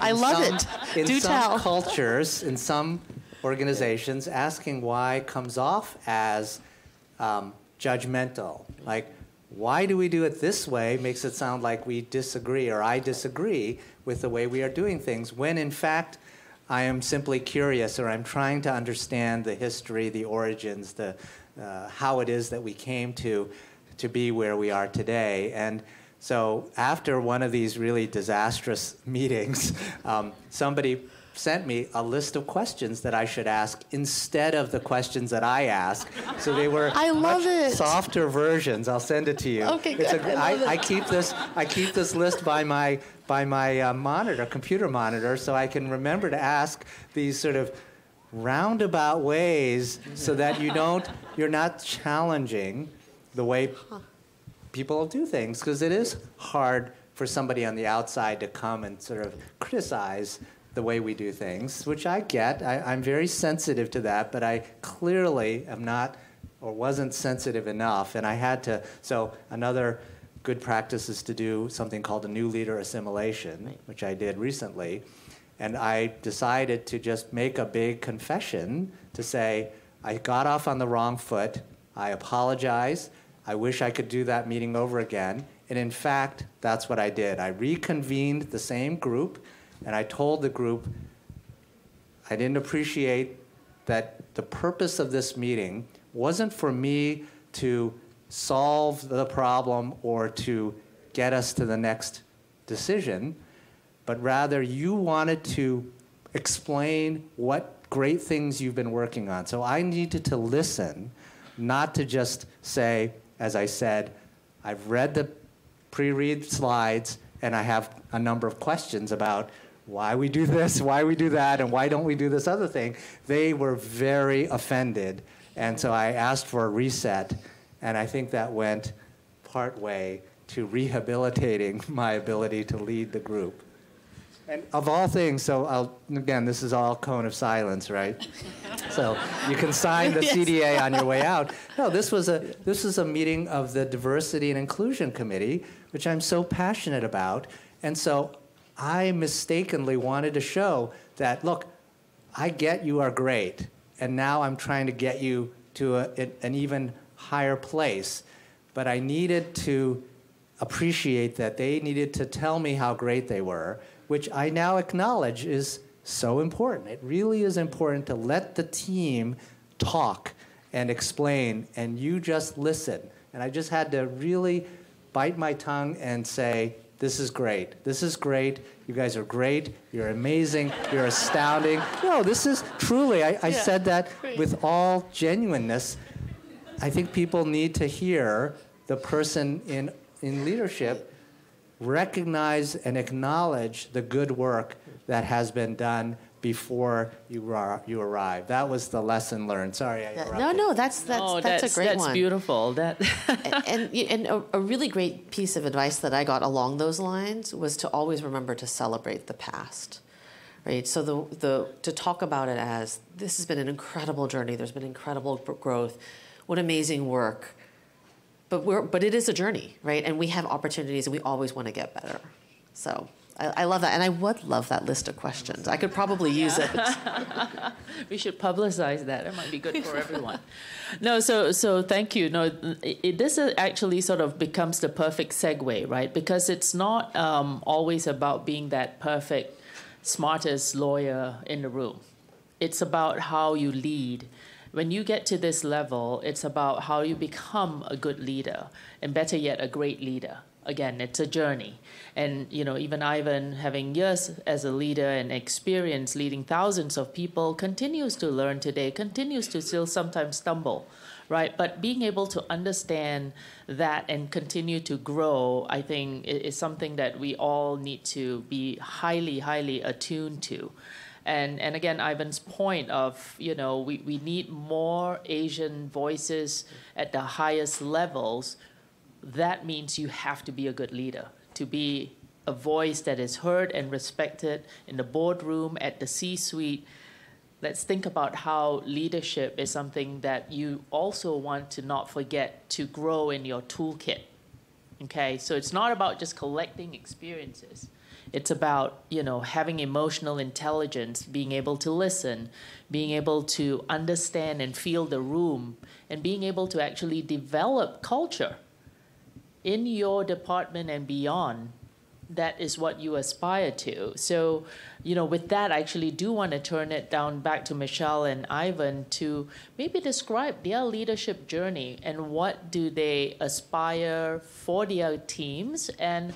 I love some, it. In Do some tell. cultures, in some organizations, asking why comes off as um, judgmental. Like, why do we do it this way makes it sound like we disagree or I disagree with the way we are doing things, when in fact, I am simply curious or I'm trying to understand the history, the origins, the, uh, how it is that we came to, to be where we are today. And so after one of these really disastrous meetings, um, somebody sent me a list of questions that I should ask instead of the questions that I ask. So they were I love it. softer versions. I'll send it to you. Okay, good. A, I, I, I keep this. I keep this list by my by my uh, monitor, computer monitor, so I can remember to ask these sort of roundabout ways, so that you don't you're not challenging the way people do things, because it is hard for somebody on the outside to come and sort of criticize the way we do things, which I get. I, am very sensitive to that, but I clearly am not or wasn't sensitive enough. And I had to, so another good practice is to do something called a new leader assimilation, which I did recently. And I decided to just make a big confession to say, I got off on the wrong foot. I apologize. I wish I could do that meeting over again. And in fact, that's what I did. I reconvened the same group and I told the group I didn't appreciate that the purpose of this meeting wasn't for me to solve the problem or to get us to the next decision, but rather you wanted to explain what great things you've been working on. So I needed to listen, not to just say, as I said, I've read the pre read slides and I have a number of questions about why we do this, why we do that, and why don't we do this other thing, they were very offended. And so I asked for a reset, and I think that went part way to rehabilitating my ability to lead the group. And of all things, so I'll, again, this is all cone of silence, right? so you can sign the yes. CDA on your way out. No, this was a this was a meeting of the Diversity and Inclusion Committee, which I'm so passionate about. And so I mistakenly wanted to show that, look, I get you are great, and now I'm trying to get you to a, an even higher place. But I needed to appreciate that they needed to tell me how great they were, which I now acknowledge is so important. It really is important to let the team talk and explain, and you just listen. And I just had to really bite my tongue and say, this is great. This is great. You guys are great. You're amazing. You're astounding. No, this is truly, I, I yeah. said that with all genuineness. I think people need to hear the person in, in leadership recognize and acknowledge the good work that has been done before you, ar- you arrive. That was the lesson learned. Sorry, I interrupted. No, no, that's that's no, that's, that's, a great that's one. That's beautiful. That and and, and a, a, really great piece of advice that I got along those lines was to always remember to celebrate the past. Right? So the the to talk about it as this has been an incredible journey. There's been incredible growth. What amazing work. But we're but it is a journey, right? And we have opportunities and we always want to get better. So I, I, love that, and I would love that list of questions. I could probably use it. we should publicize that. It might be good for everyone. no, so so thank you. No, it, this actually sort of becomes the perfect segue, right? Because it's not um, always about being that perfect, smartest lawyer in the room. It's about how you lead. When you get to this level, it's about how you become a good leader, and better yet, a great leader again, it's a journey. And you know, even Ivan, having years as a leader and experience leading thousands of people, continues to learn today, continues to still sometimes stumble, right? But being able to understand that and continue to grow, I think, is something that we all need to be highly, highly attuned to. And, and again, Ivan's point of, you know, we, we need more Asian voices at the highest levels that means you have to be a good leader, to be a voice that is heard and respected in the boardroom, at the C suite. Let's think about how leadership is something that you also want to not forget to grow in your toolkit. Okay, so it's not about just collecting experiences. It's about, you know, having emotional intelligence, being able to listen, being able to understand and feel the room, and being able to actually develop culture in your department and beyond that is what you aspire to. So, you know, with that, I actually do want to turn it down back to Michelle and Ivan to maybe describe their leadership journey and what do they aspire for their teams and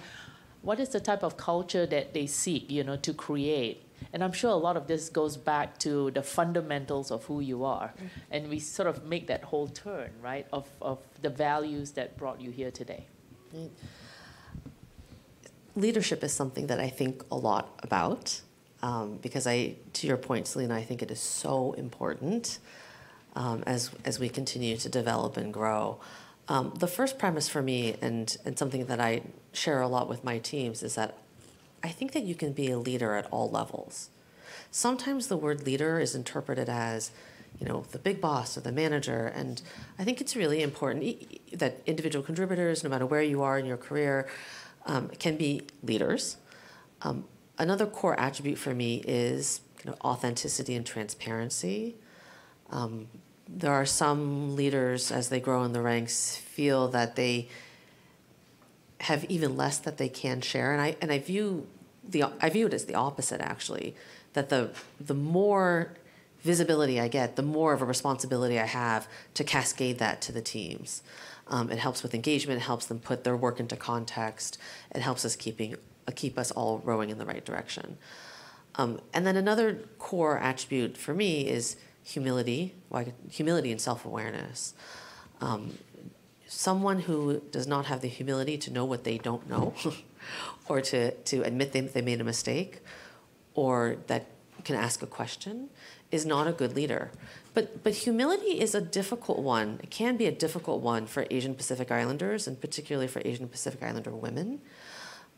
what is the type of culture that they seek, you know, to create. And I'm sure a lot of this goes back to the fundamentals of who you are. Mm-hmm. And we sort of make that whole turn, right, of, of the values that brought you here today. Leadership is something that I think a lot about um, because I, to your point, Selena, I think it is so important um, as as we continue to develop and grow. Um, the first premise for me, and and something that I share a lot with my teams, is that I think that you can be a leader at all levels. Sometimes the word leader is interpreted as you know, the big boss or the manager. And I think it's really important that individual contributors, no matter where you are in your career, um, can be leaders. Um, another core attribute for me is authenticity and transparency. Um, there are some leaders, as they grow in the ranks, feel that they have even less that they can share, and I and I view the I view it as the opposite actually. That the the more visibility I get, the more of a responsibility I have to cascade that to the teams. Um, it helps with engagement. It helps them put their work into context. It helps us keeping uh, keep us all rowing in the right direction. Um, and then another core attribute for me is humility, like humility and self awareness. Um, someone who does not have the humility to know what they don't know, or to to admit they, they made a mistake, or that can ask a question is not a good leader. But, but humility is a difficult one. It can be a difficult one for Asian Pacific Islanders, and particularly for Asian Pacific Islander women.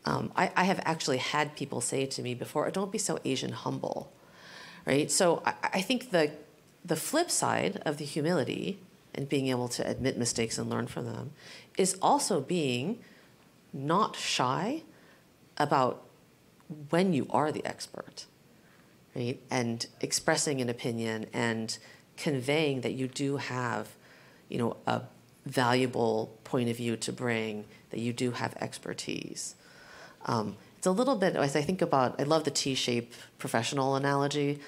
Um, I, I, have actually had people say to me before, don't be so Asian humble, right? So I, I think the, the flip side of the humility and being able to admit mistakes and learn from them is also being not shy about when you are the expert right? And expressing an opinion and conveying that you do have, you know, a valuable point of view to bring, that you do have expertise. Um, it's a little bit, as I think about, I love the T shaped professional analogy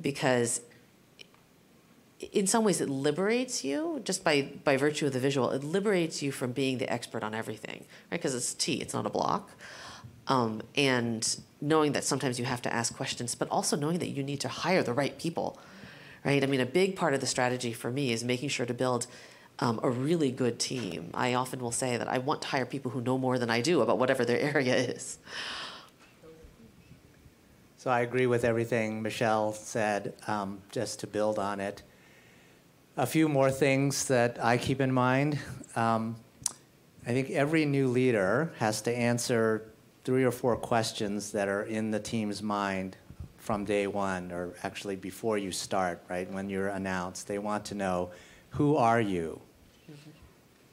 because in some ways it liberates you just by by virtue of the visual it liberates you from being the expert on everything right? Because it's T it's not a block. Um, and knowing that sometimes you have to ask questions but also knowing that you need to hire the right people right? I mean a big part of the strategy for me is making sure to build um, a really good team. I often will say that i want to hire people who know more than i do about whatever their area is. So i agree with everything michelle said um, just to build on it a few more things that I keep in mind. Um, I think every new leader has to answer three or four questions that are in the team's mind from day one, or actually before you start, right? When you're announced, they want to know who are you?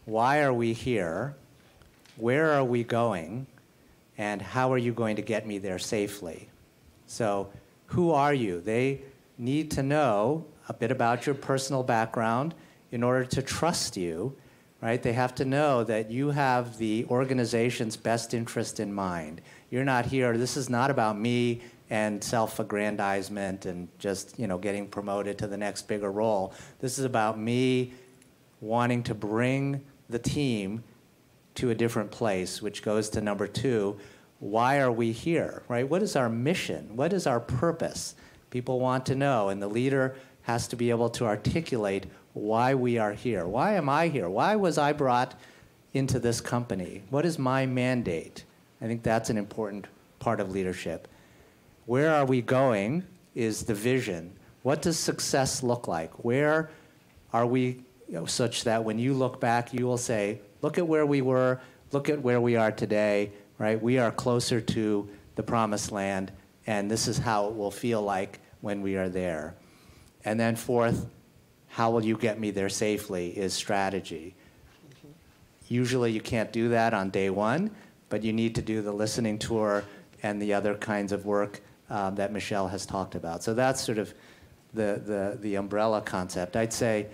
Why are we here? Where are we going? And how are you going to get me there safely? So, who are you? They need to know a bit about your personal background in order to trust you, right? They have to know that you have the organization's best interest in mind. You're not here, this is not about me and self-aggrandizement and just, you know, getting promoted to the next bigger role. This is about me wanting to bring the team to a different place, which goes to number two. Why are we here, right? What is our mission? What is our purpose? People want to know, and the leader has to be able to articulate why we are here. Why am I here? Why was I brought into this company? What is my mandate? I think that's an important part of leadership. Where are we going is the vision. What does success look like? Where are we you know, such that when you look back, you will say, look at where we were, look at where we are today, right? We are closer to the promised land, and this is how it will feel like when we are there. And then fourth, how will you get me there safely is strategy. Usually you can't do that on day one, but you need to do the listening tour and the other kinds of work um, that Michelle has talked about. So that's sort of the, the, the umbrella concept. I'd say,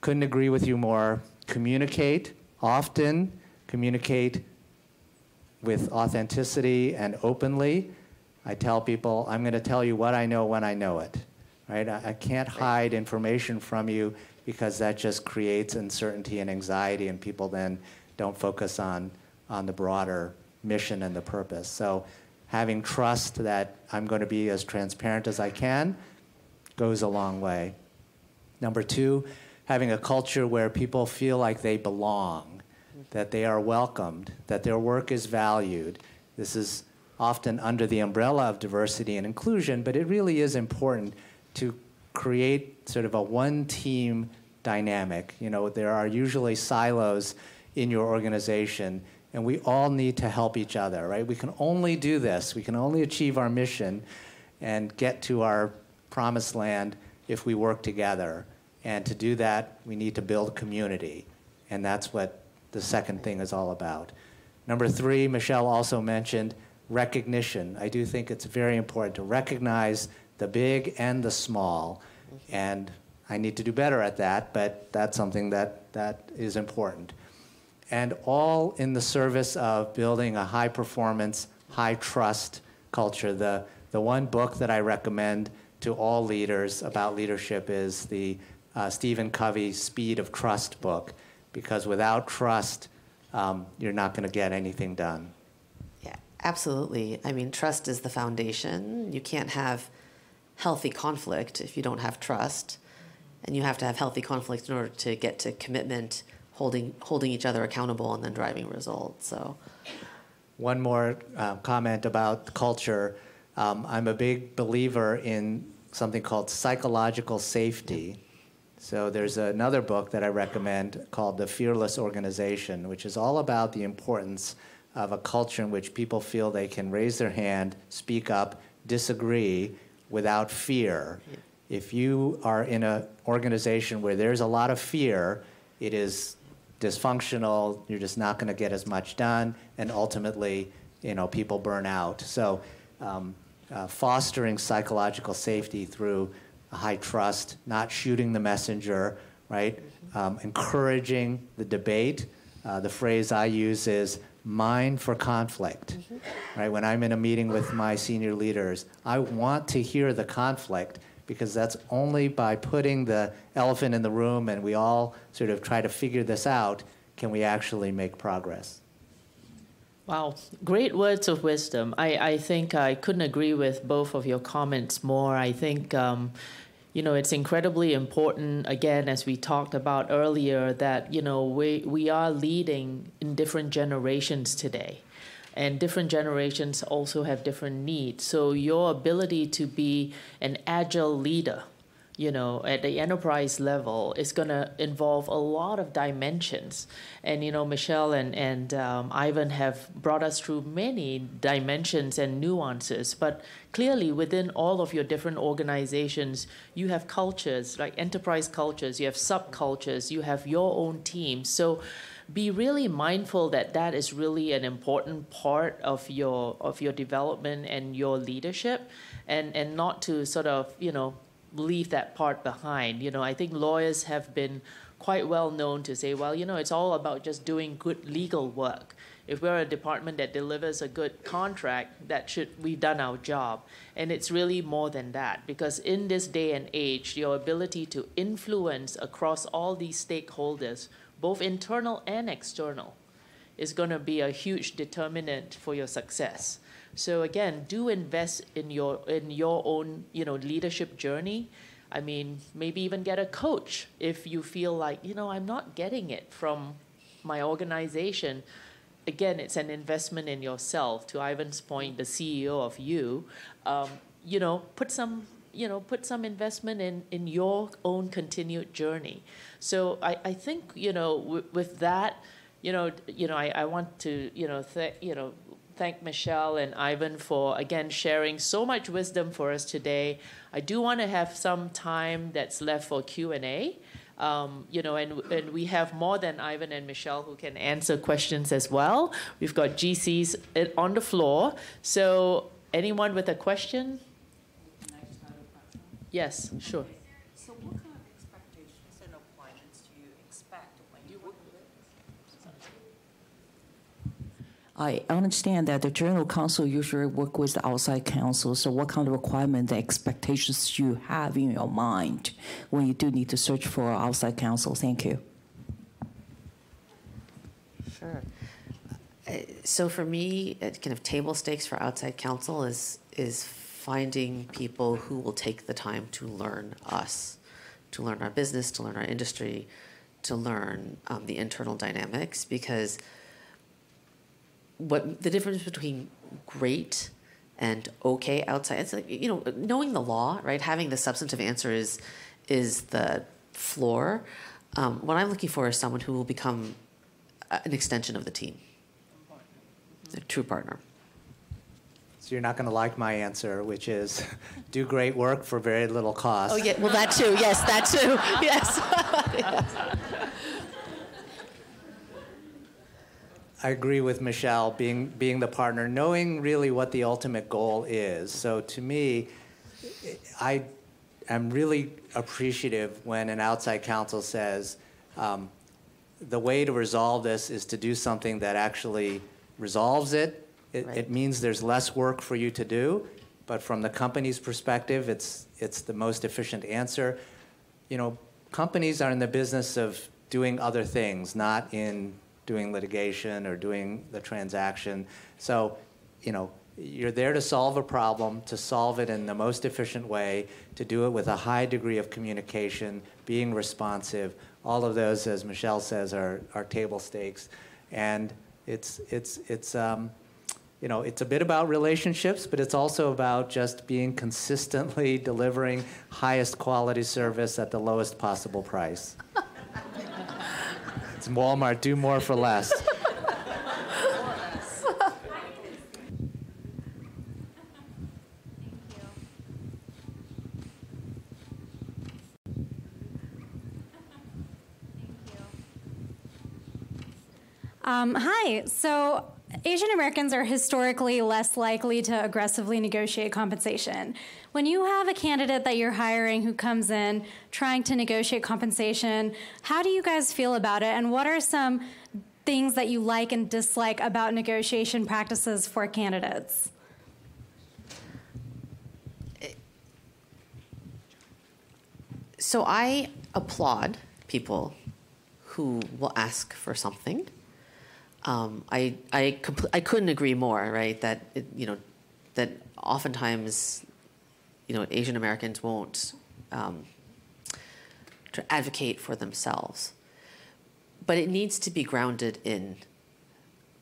couldn't agree with you more. Communicate often, communicate with authenticity and openly. I tell people, I'm going to tell you what I know when I know it right? I, I can't hide information from you because that just creates uncertainty and anxiety, and people then don't focus on, on the broader mission and the purpose. So having trust that I'm going to be as transparent as I can goes a long way. Number two, having a culture where people feel like they belong, that they are welcomed, that their work is valued. This is often under the umbrella of diversity and inclusion, but it really is important to create sort of a one team dynamic. You know, there are usually silos in your organization, and we all need to help each other, right? We can only do this, we can only achieve our mission and get to our promised land if we work together. And to do that, we need to build community. And that's what the second thing is all about. Number three, Michelle also mentioned recognition. I do think it's very important to recognize the big and the small. And I need to do better at that, but that's something that, that is important. And all in the service of building a high performance, high trust culture. The, the one book that I recommend to all leaders about leadership is the uh, Stephen Covey Speed of Trust book, because without trust, um, you're not going to get anything done. Yeah, absolutely. I mean, trust is the foundation. You can't have healthy conflict if you don't have trust. And you have to have healthy conflict in order to get to commitment, holding, holding each other accountable, and then driving results. So, one more uh, comment about culture. Um, I'm a big believer in something called psychological safety. So there's another book that I recommend called The Fearless Organization, which is all about the importance of a culture in which people feel they can raise their hand, speak up, disagree, without fear. If you are in an organization where there's a lot of fear, it is dysfunctional. You're just not going to get as much done, and ultimately, you know, people burn out. So, um, uh, fostering psychological safety through high trust, not shooting the messenger, right? Um, encouraging the debate. Uh, the phrase I use is mind for conflict. Mm-hmm. Right? When I'm in a meeting with my senior leaders, I want to hear the conflict because that's only by putting the elephant in the room and we all sort of try to figure this out can we actually make progress. Wow, great words of wisdom. I, I think I couldn't agree with both of your comments more. I think, um, you know, it's incredibly important, again, as we talked about earlier, that, you know, we, we are leading in different generations today. And different generations also have different needs. So your ability to be an agile leader you know, at the enterprise level, is going to involve a lot of dimensions. And, you know, Michelle and, and um, Ivan have brought us through many dimensions and nuances. But clearly, within all of your different organizations, you have cultures, like enterprise cultures, you have subcultures, you have your own team. So, be really mindful that that is really an important part of your of your development and your leadership and and not to sort of you know leave that part behind. You know, I think lawyers have been quite well known to say, well, you know, it's all about just doing good legal work. If we're a department that delivers a good contract, that should we've done our job. And it's really more than that because in this day and age, your ability to influence across all these stakeholders, both internal and external, is going to be a huge determinant for your success. So again, do invest in your in your own you know leadership journey. I mean, maybe even get a coach if you feel like you know I'm not getting it from my organization. Again, it's an investment in yourself. To Ivan's point, the CEO of you, um, you know, put some you know put some investment in in your own continued journey. So I, I think you know w- with that you know, you know, I, I want to, you know, th- you know, thank Michelle and Ivan for again sharing so much wisdom for us today. I do want to have some time that's left for Q and A. Um, you know, and, and we have more than Ivan and Michelle who can answer questions as well. We've got GCs on the floor. So, anyone with a question? Yes, sure. I understand that the general counsel usually work with the outside counsel. So, what kind of requirement, expectations you have in your mind when you do need to search for outside counsel? Thank you. Sure. Uh, so for me, uh, kind of table stakes for outside counsel is is finding people who will take the time to learn us, to learn our business, to learn our industry, to learn um, the internal dynamics, because what the difference between great and okay outside it's like you know knowing the law right? Having the substantive answer is is the floor. Um, what i'm looking for is someone who will become an extension of the team. A true partner. So you're not going to like my answer which is do great work for very little cost. Oh yeah. Well that too. Yes that too. Yes, yes. I agree with Michelle, being, being the partner, knowing really what the ultimate goal is. So to me, I am really appreciative when an outside counsel says, um, the way to resolve this is to do something that actually resolves it. It, right. it, means there's less work for you to do, but from the company's perspective, it's, it's the most efficient answer. You know, companies are in the business of doing other things, not in doing litigation or doing the transaction. So, you know, you're there to solve a problem, to solve it in the most efficient way, to do it with a high degree of communication, being responsive. All of those, as Michelle says, are, are table stakes. And it's, it's, it's, um, you know, it's a bit about relationships, but it's also about just being consistently delivering highest quality service at the lowest possible price. Walmart, do more for less. Um, hi. So Asian Americans are historically less likely to aggressively negotiate compensation. When you have a candidate that you're hiring who comes in trying to negotiate compensation, how do you guys feel about it? And what are some things that you like and dislike about negotiation practices for candidates? so I applaud people who will ask for something. Um, I I I couldn't agree more. Right, that it, you know that oftentimes you know Asian Americans won't um, advocate for themselves, but it needs to be grounded in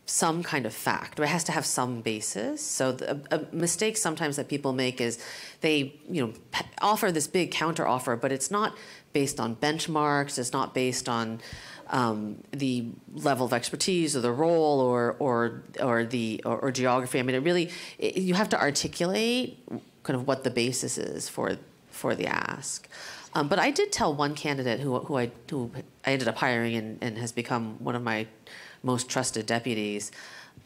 some kind of fact. It has to have some basis. So the, a, a mistake sometimes that people make is they, you know, offer this big counter offer, but it's not based on benchmarks. It's not based on um, the level of expertise or the role or or or the or, or geography. I mean, it really it, you have to articulate kind of what the basis is for for the ask. Um, but I did tell one candidate who who I who I ended up hiring and, and has become one of my most trusted deputies.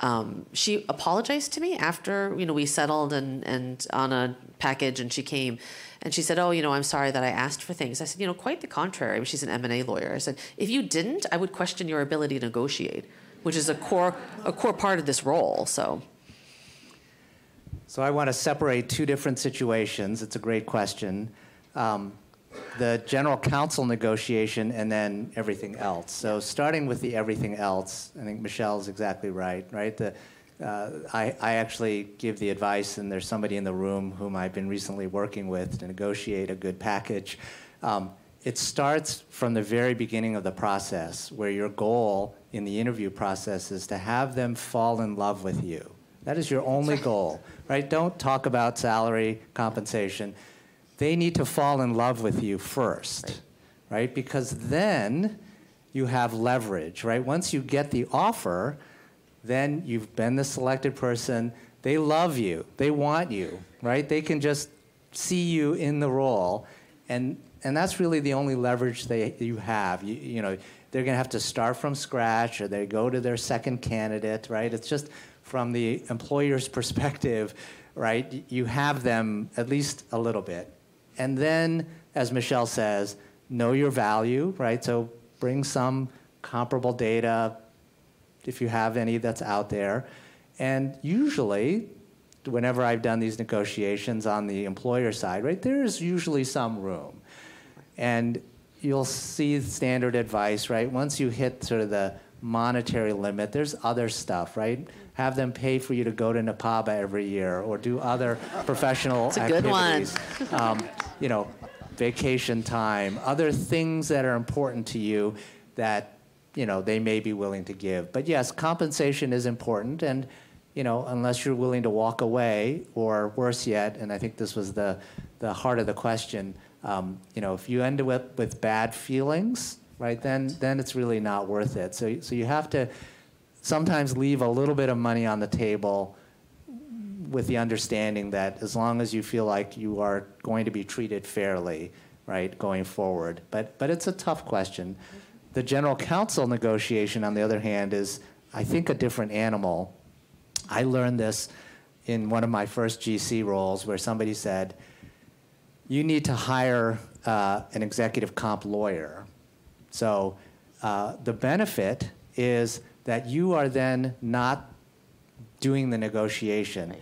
Um, she apologized to me after you know we settled and and on a package, and she came and she said, "Oh, you know, I'm sorry that I asked for things." I said, "You know, quite the contrary." She's an M and A lawyer. I said, "If you didn't, I would question your ability to negotiate, which is a core a core part of this role." So. So I want to separate two different situations. It's a great question. Um, the general counsel negotiation and then everything else. So starting with the everything else, I think Michelle's exactly right, right? The, uh, I, I actually give the advice, and there's somebody in the room whom I've been recently working with to negotiate a good package. Um, it starts from the very beginning of the process, where your goal in the interview process is to have them fall in love with you. That is your only goal, right? Don't talk about salary, compensation they need to fall in love with you first, right? right? Because then you have leverage, right? Once you get the offer, then you've been the selected person. They love you. They want you, right? They can just see you in the role, and and that's really the only leverage they you have. You, you know, they're going to have to start from scratch, or they go to their second candidate, right? It's just from the employer's perspective, right? You have them at least a little bit, and then, as Michelle says, know your value, right? So bring some comparable data if you have any that's out there. And usually, whenever I've done these negotiations on the employer side, right, there's usually some room. And you'll see standard advice, right? Once you hit sort of the monetary limit, there's other stuff, right? Have them pay for you to go to NAPABA every year or do other professional it's a activities. Good one. um, you know, vacation time, other things that are important to you that, you know, they may be willing to give. But yes, compensation is important and, you know, unless you're willing to walk away, or worse yet, and I think this was the, the heart of the question, um, you know, if you end up with, with bad feelings, right, then, then it's really not worth it. So, so you have to sometimes leave a little bit of money on the table with the understanding that as long as you feel like you are going to be treated fairly, right, going forward. But, but it's a tough question. The general counsel negotiation, on the other hand, is, I think, a different animal. I learned this in one of my first GC roles where somebody said, you need to hire uh, an executive comp lawyer. So uh, the benefit is that you are then not doing the negotiation. Right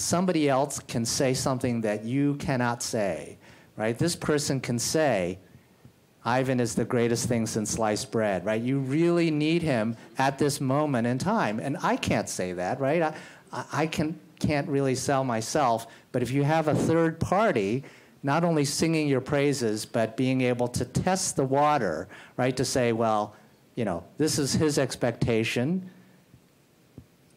somebody else can say something that you cannot say, right? This person can say, Ivan is the greatest thing since sliced bread, right? You really need him at this moment in time. And I can't say that, right? I, I can, can't really sell myself. But if you have a third party, not only singing your praises, but being able to test the water, right? To say, well, you know, this is his expectation.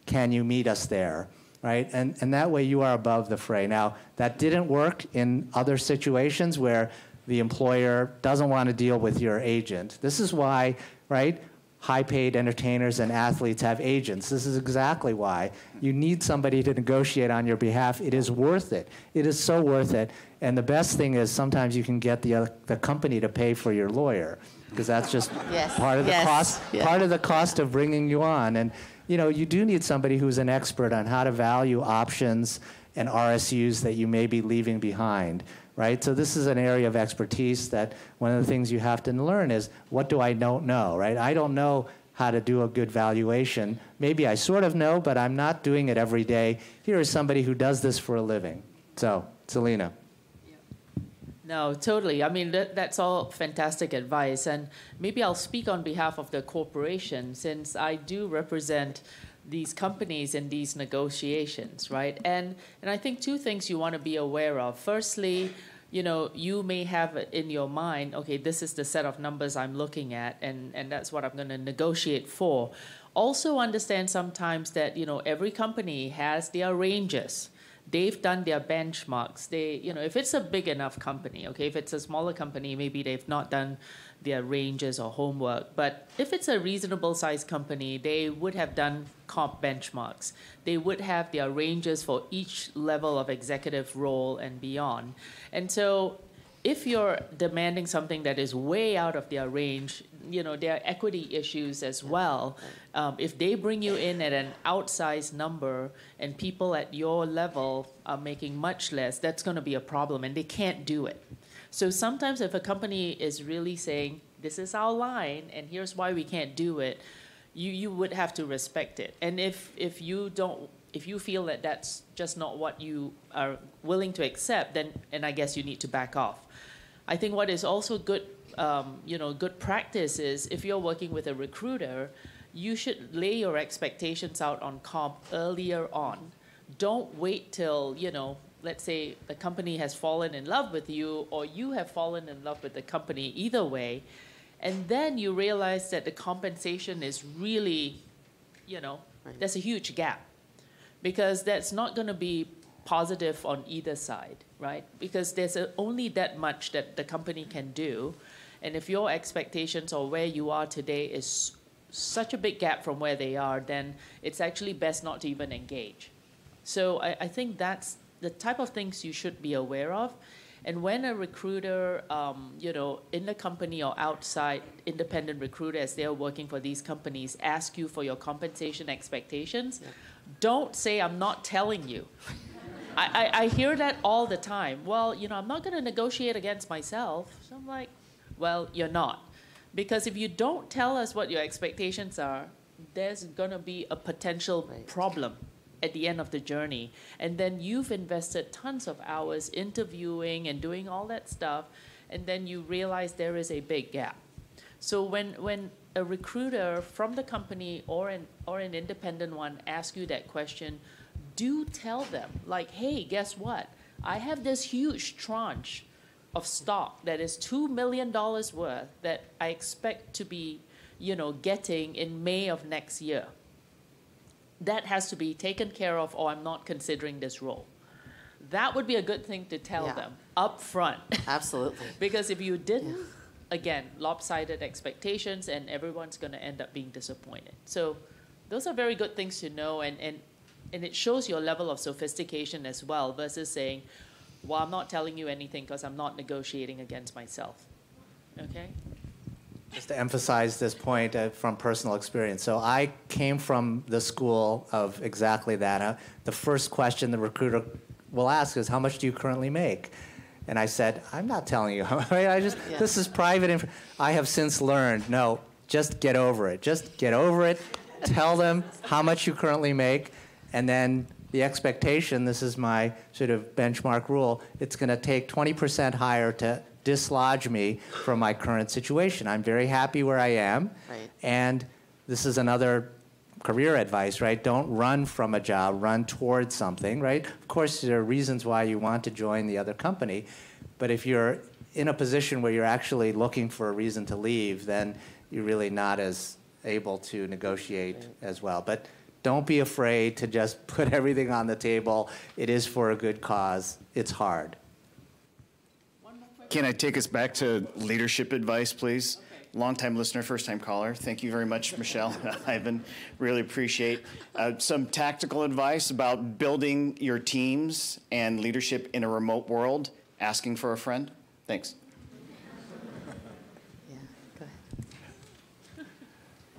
Can you meet us there? right? And, and that way you are above the fray. Now, that didn't work in other situations where the employer doesn't want to deal with your agent. This is why, right? High paid entertainers and athletes have agents. This is exactly why. You need somebody to negotiate on your behalf. It is worth it. It is so worth it. And the best thing is sometimes you can get the, the company to pay for your lawyer because that's just yes. part of the yes. cost yeah. part of the cost of bringing you on. And you know, you do need somebody who's an expert on how to value options and RSUs that you may be leaving behind, right? So this is an area of expertise that one of the things you have to learn is what do I don't know, right? I don't know how to do a good valuation. Maybe I sort of know, but I'm not doing it every day. Here is somebody who does this for a living. So, Selena. No, totally. I mean, that, that's all fantastic advice. And maybe I'll speak on behalf of the corporation since I do represent these companies in these negotiations, right? And, and I think two things you want to be aware of. Firstly, you know, you may have in your mind, okay, this is the set of numbers I'm looking at, and, and that's what I'm going to negotiate for. Also, understand sometimes that, you know, every company has their ranges they've done their benchmarks. They, you know, if it's a big enough company, okay, if it's a smaller company, maybe they've not done their ranges or homework. But if it's a reasonable sized company, they would have done comp benchmarks. They would have their ranges for each level of executive role and beyond. And so if you're demanding something that is way out of their range, you know, there are equity issues as well. Um, if they bring you in at an outsized number and people at your level are making much less, that's going to be a problem and they can't do it. So sometimes if a company is really saying, this is our line and here's why we can't do it, you, you would have to respect it. And if, if you don't if you feel that that's just not what you are willing to accept, then and I guess you need to back off. I think what is also good, um, you know, good practice is if you're working with a recruiter, you should lay your expectations out on comp earlier on. Don't wait till you know. Let's say the company has fallen in love with you, or you have fallen in love with the company. Either way, and then you realize that the compensation is really, you know, right. there's a huge gap because that's not going to be positive on either side, right? Because there's a, only that much that the company can do. And if your expectations or where you are today is such a big gap from where they are, then it's actually best not to even engage. So I, I think that's the type of things you should be aware of. And when a recruiter, um, you know, in the company or outside, independent recruiters, they're working for these companies, ask you for your compensation expectations, yeah. don't say, I'm not telling you. I, I, I hear that all the time. Well, you know, I'm not going to negotiate against myself. So I'm like, well, you're not. Because if you don't tell us what your expectations are, there's going to be a potential right. problem at the end of the journey. And then you've invested tons of hours interviewing and doing all that stuff, and then you realize there is a big gap. So when, when a recruiter from the company or an, or an independent one asks you that question, do tell them, like, hey, guess what? I have this huge tranche of stock that is $2 million worth that I expect to be, you know, getting in May of next year. That has to be taken care of or I'm not considering this role. That would be a good thing to tell yeah. them up front. Absolutely. because if you didn't, yeah. again, lopsided expectations and everyone's going to end up being disappointed. So those are very good things to know and, and and it shows your level of sophistication as well versus saying, well, I'm not telling you anything because I'm not negotiating against myself. Okay? Just to emphasize this point uh, from personal experience. So I came from the school of exactly that. Uh, the first question the recruiter will ask is, how much do you currently make? And I said, I'm not telling you. I just, yeah. this is private. Inf- I have since learned, no, just get over it. Just get over it. Tell them how much you currently make and then the expectation, this is my sort of benchmark rule, it's going to take 20% higher to dislodge me from my current situation. I'm very happy where I am. Right. And this is another career advice, right? Don't run from a job, run towards something, right? Of course, there are reasons why you want to join the other company, but if you're in a position where you're actually looking for a reason to leave, then you're really not as able to negotiate as well. But don't be afraid to just put everything on the table. It is for a good cause. It's hard. Can I take us back to leadership advice, please? Okay. Longtime listener, first time caller. Thank you very much, Michelle, Ivan. Really appreciate uh, some tactical advice about building your teams and leadership in a remote world. Asking for a friend. Thanks.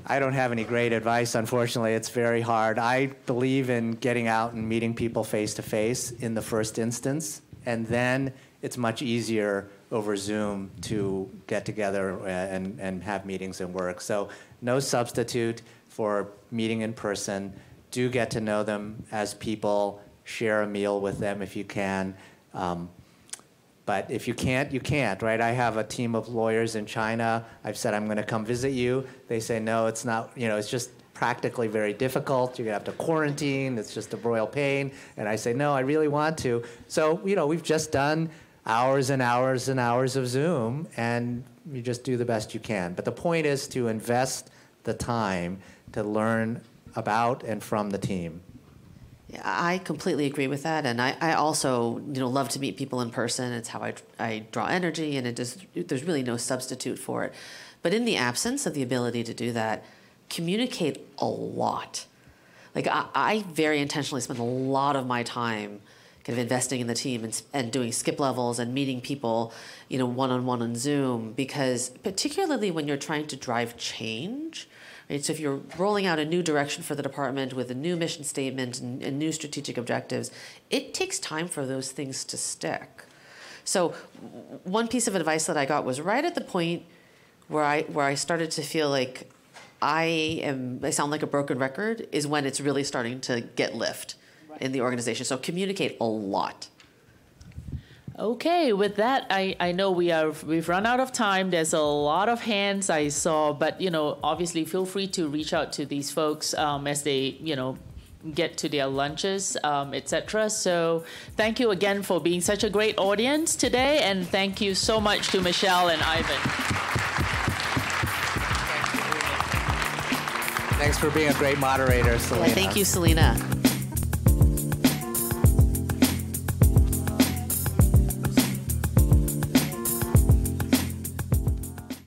I don't have any great advice, unfortunately. It's very hard. I believe in getting out and meeting people face to face in the first instance, and then it's much easier over Zoom to get together and, and have meetings and work. So, no substitute for meeting in person. Do get to know them as people, share a meal with them if you can. Um, But if you can't, you can't, right? I have a team of lawyers in China. I've said I'm going to come visit you. They say no, it's not. You know, it's just practically very difficult. You're gonna have to quarantine. It's just a royal pain. And I say no, I really want to. So you know, we've just done hours and hours and hours of Zoom, and you just do the best you can. But the point is to invest the time to learn about and from the team. Yeah, I completely agree with that, and I, I also you know love to meet people in person. It's how I, I draw energy, and it just there's really no substitute for it. But in the absence of the ability to do that, communicate a lot. Like I, I very intentionally spend a lot of my time kind of investing in the team and, and doing skip levels and meeting people, you know, one on one on Zoom because particularly when you're trying to drive change, right? So if you're rolling out a new direction for the department with a new mission statement and, and new strategic objectives, it takes time for those things to stick. So one piece of advice that I got was right at the point where I where I started to feel like I am I sound like a broken record is when it's really starting to get lift in the organization. So communicate a lot. Okay, with that, I, I know we are we've run out of time. There's a lot of hands I saw, but you know, obviously, feel free to reach out to these folks um, as they you know get to their lunches, um, etc. So, thank you again for being such a great audience today, and thank you so much to Michelle and Ivan. Thanks for being a great moderator, Selena. Yeah, thank you, Selena.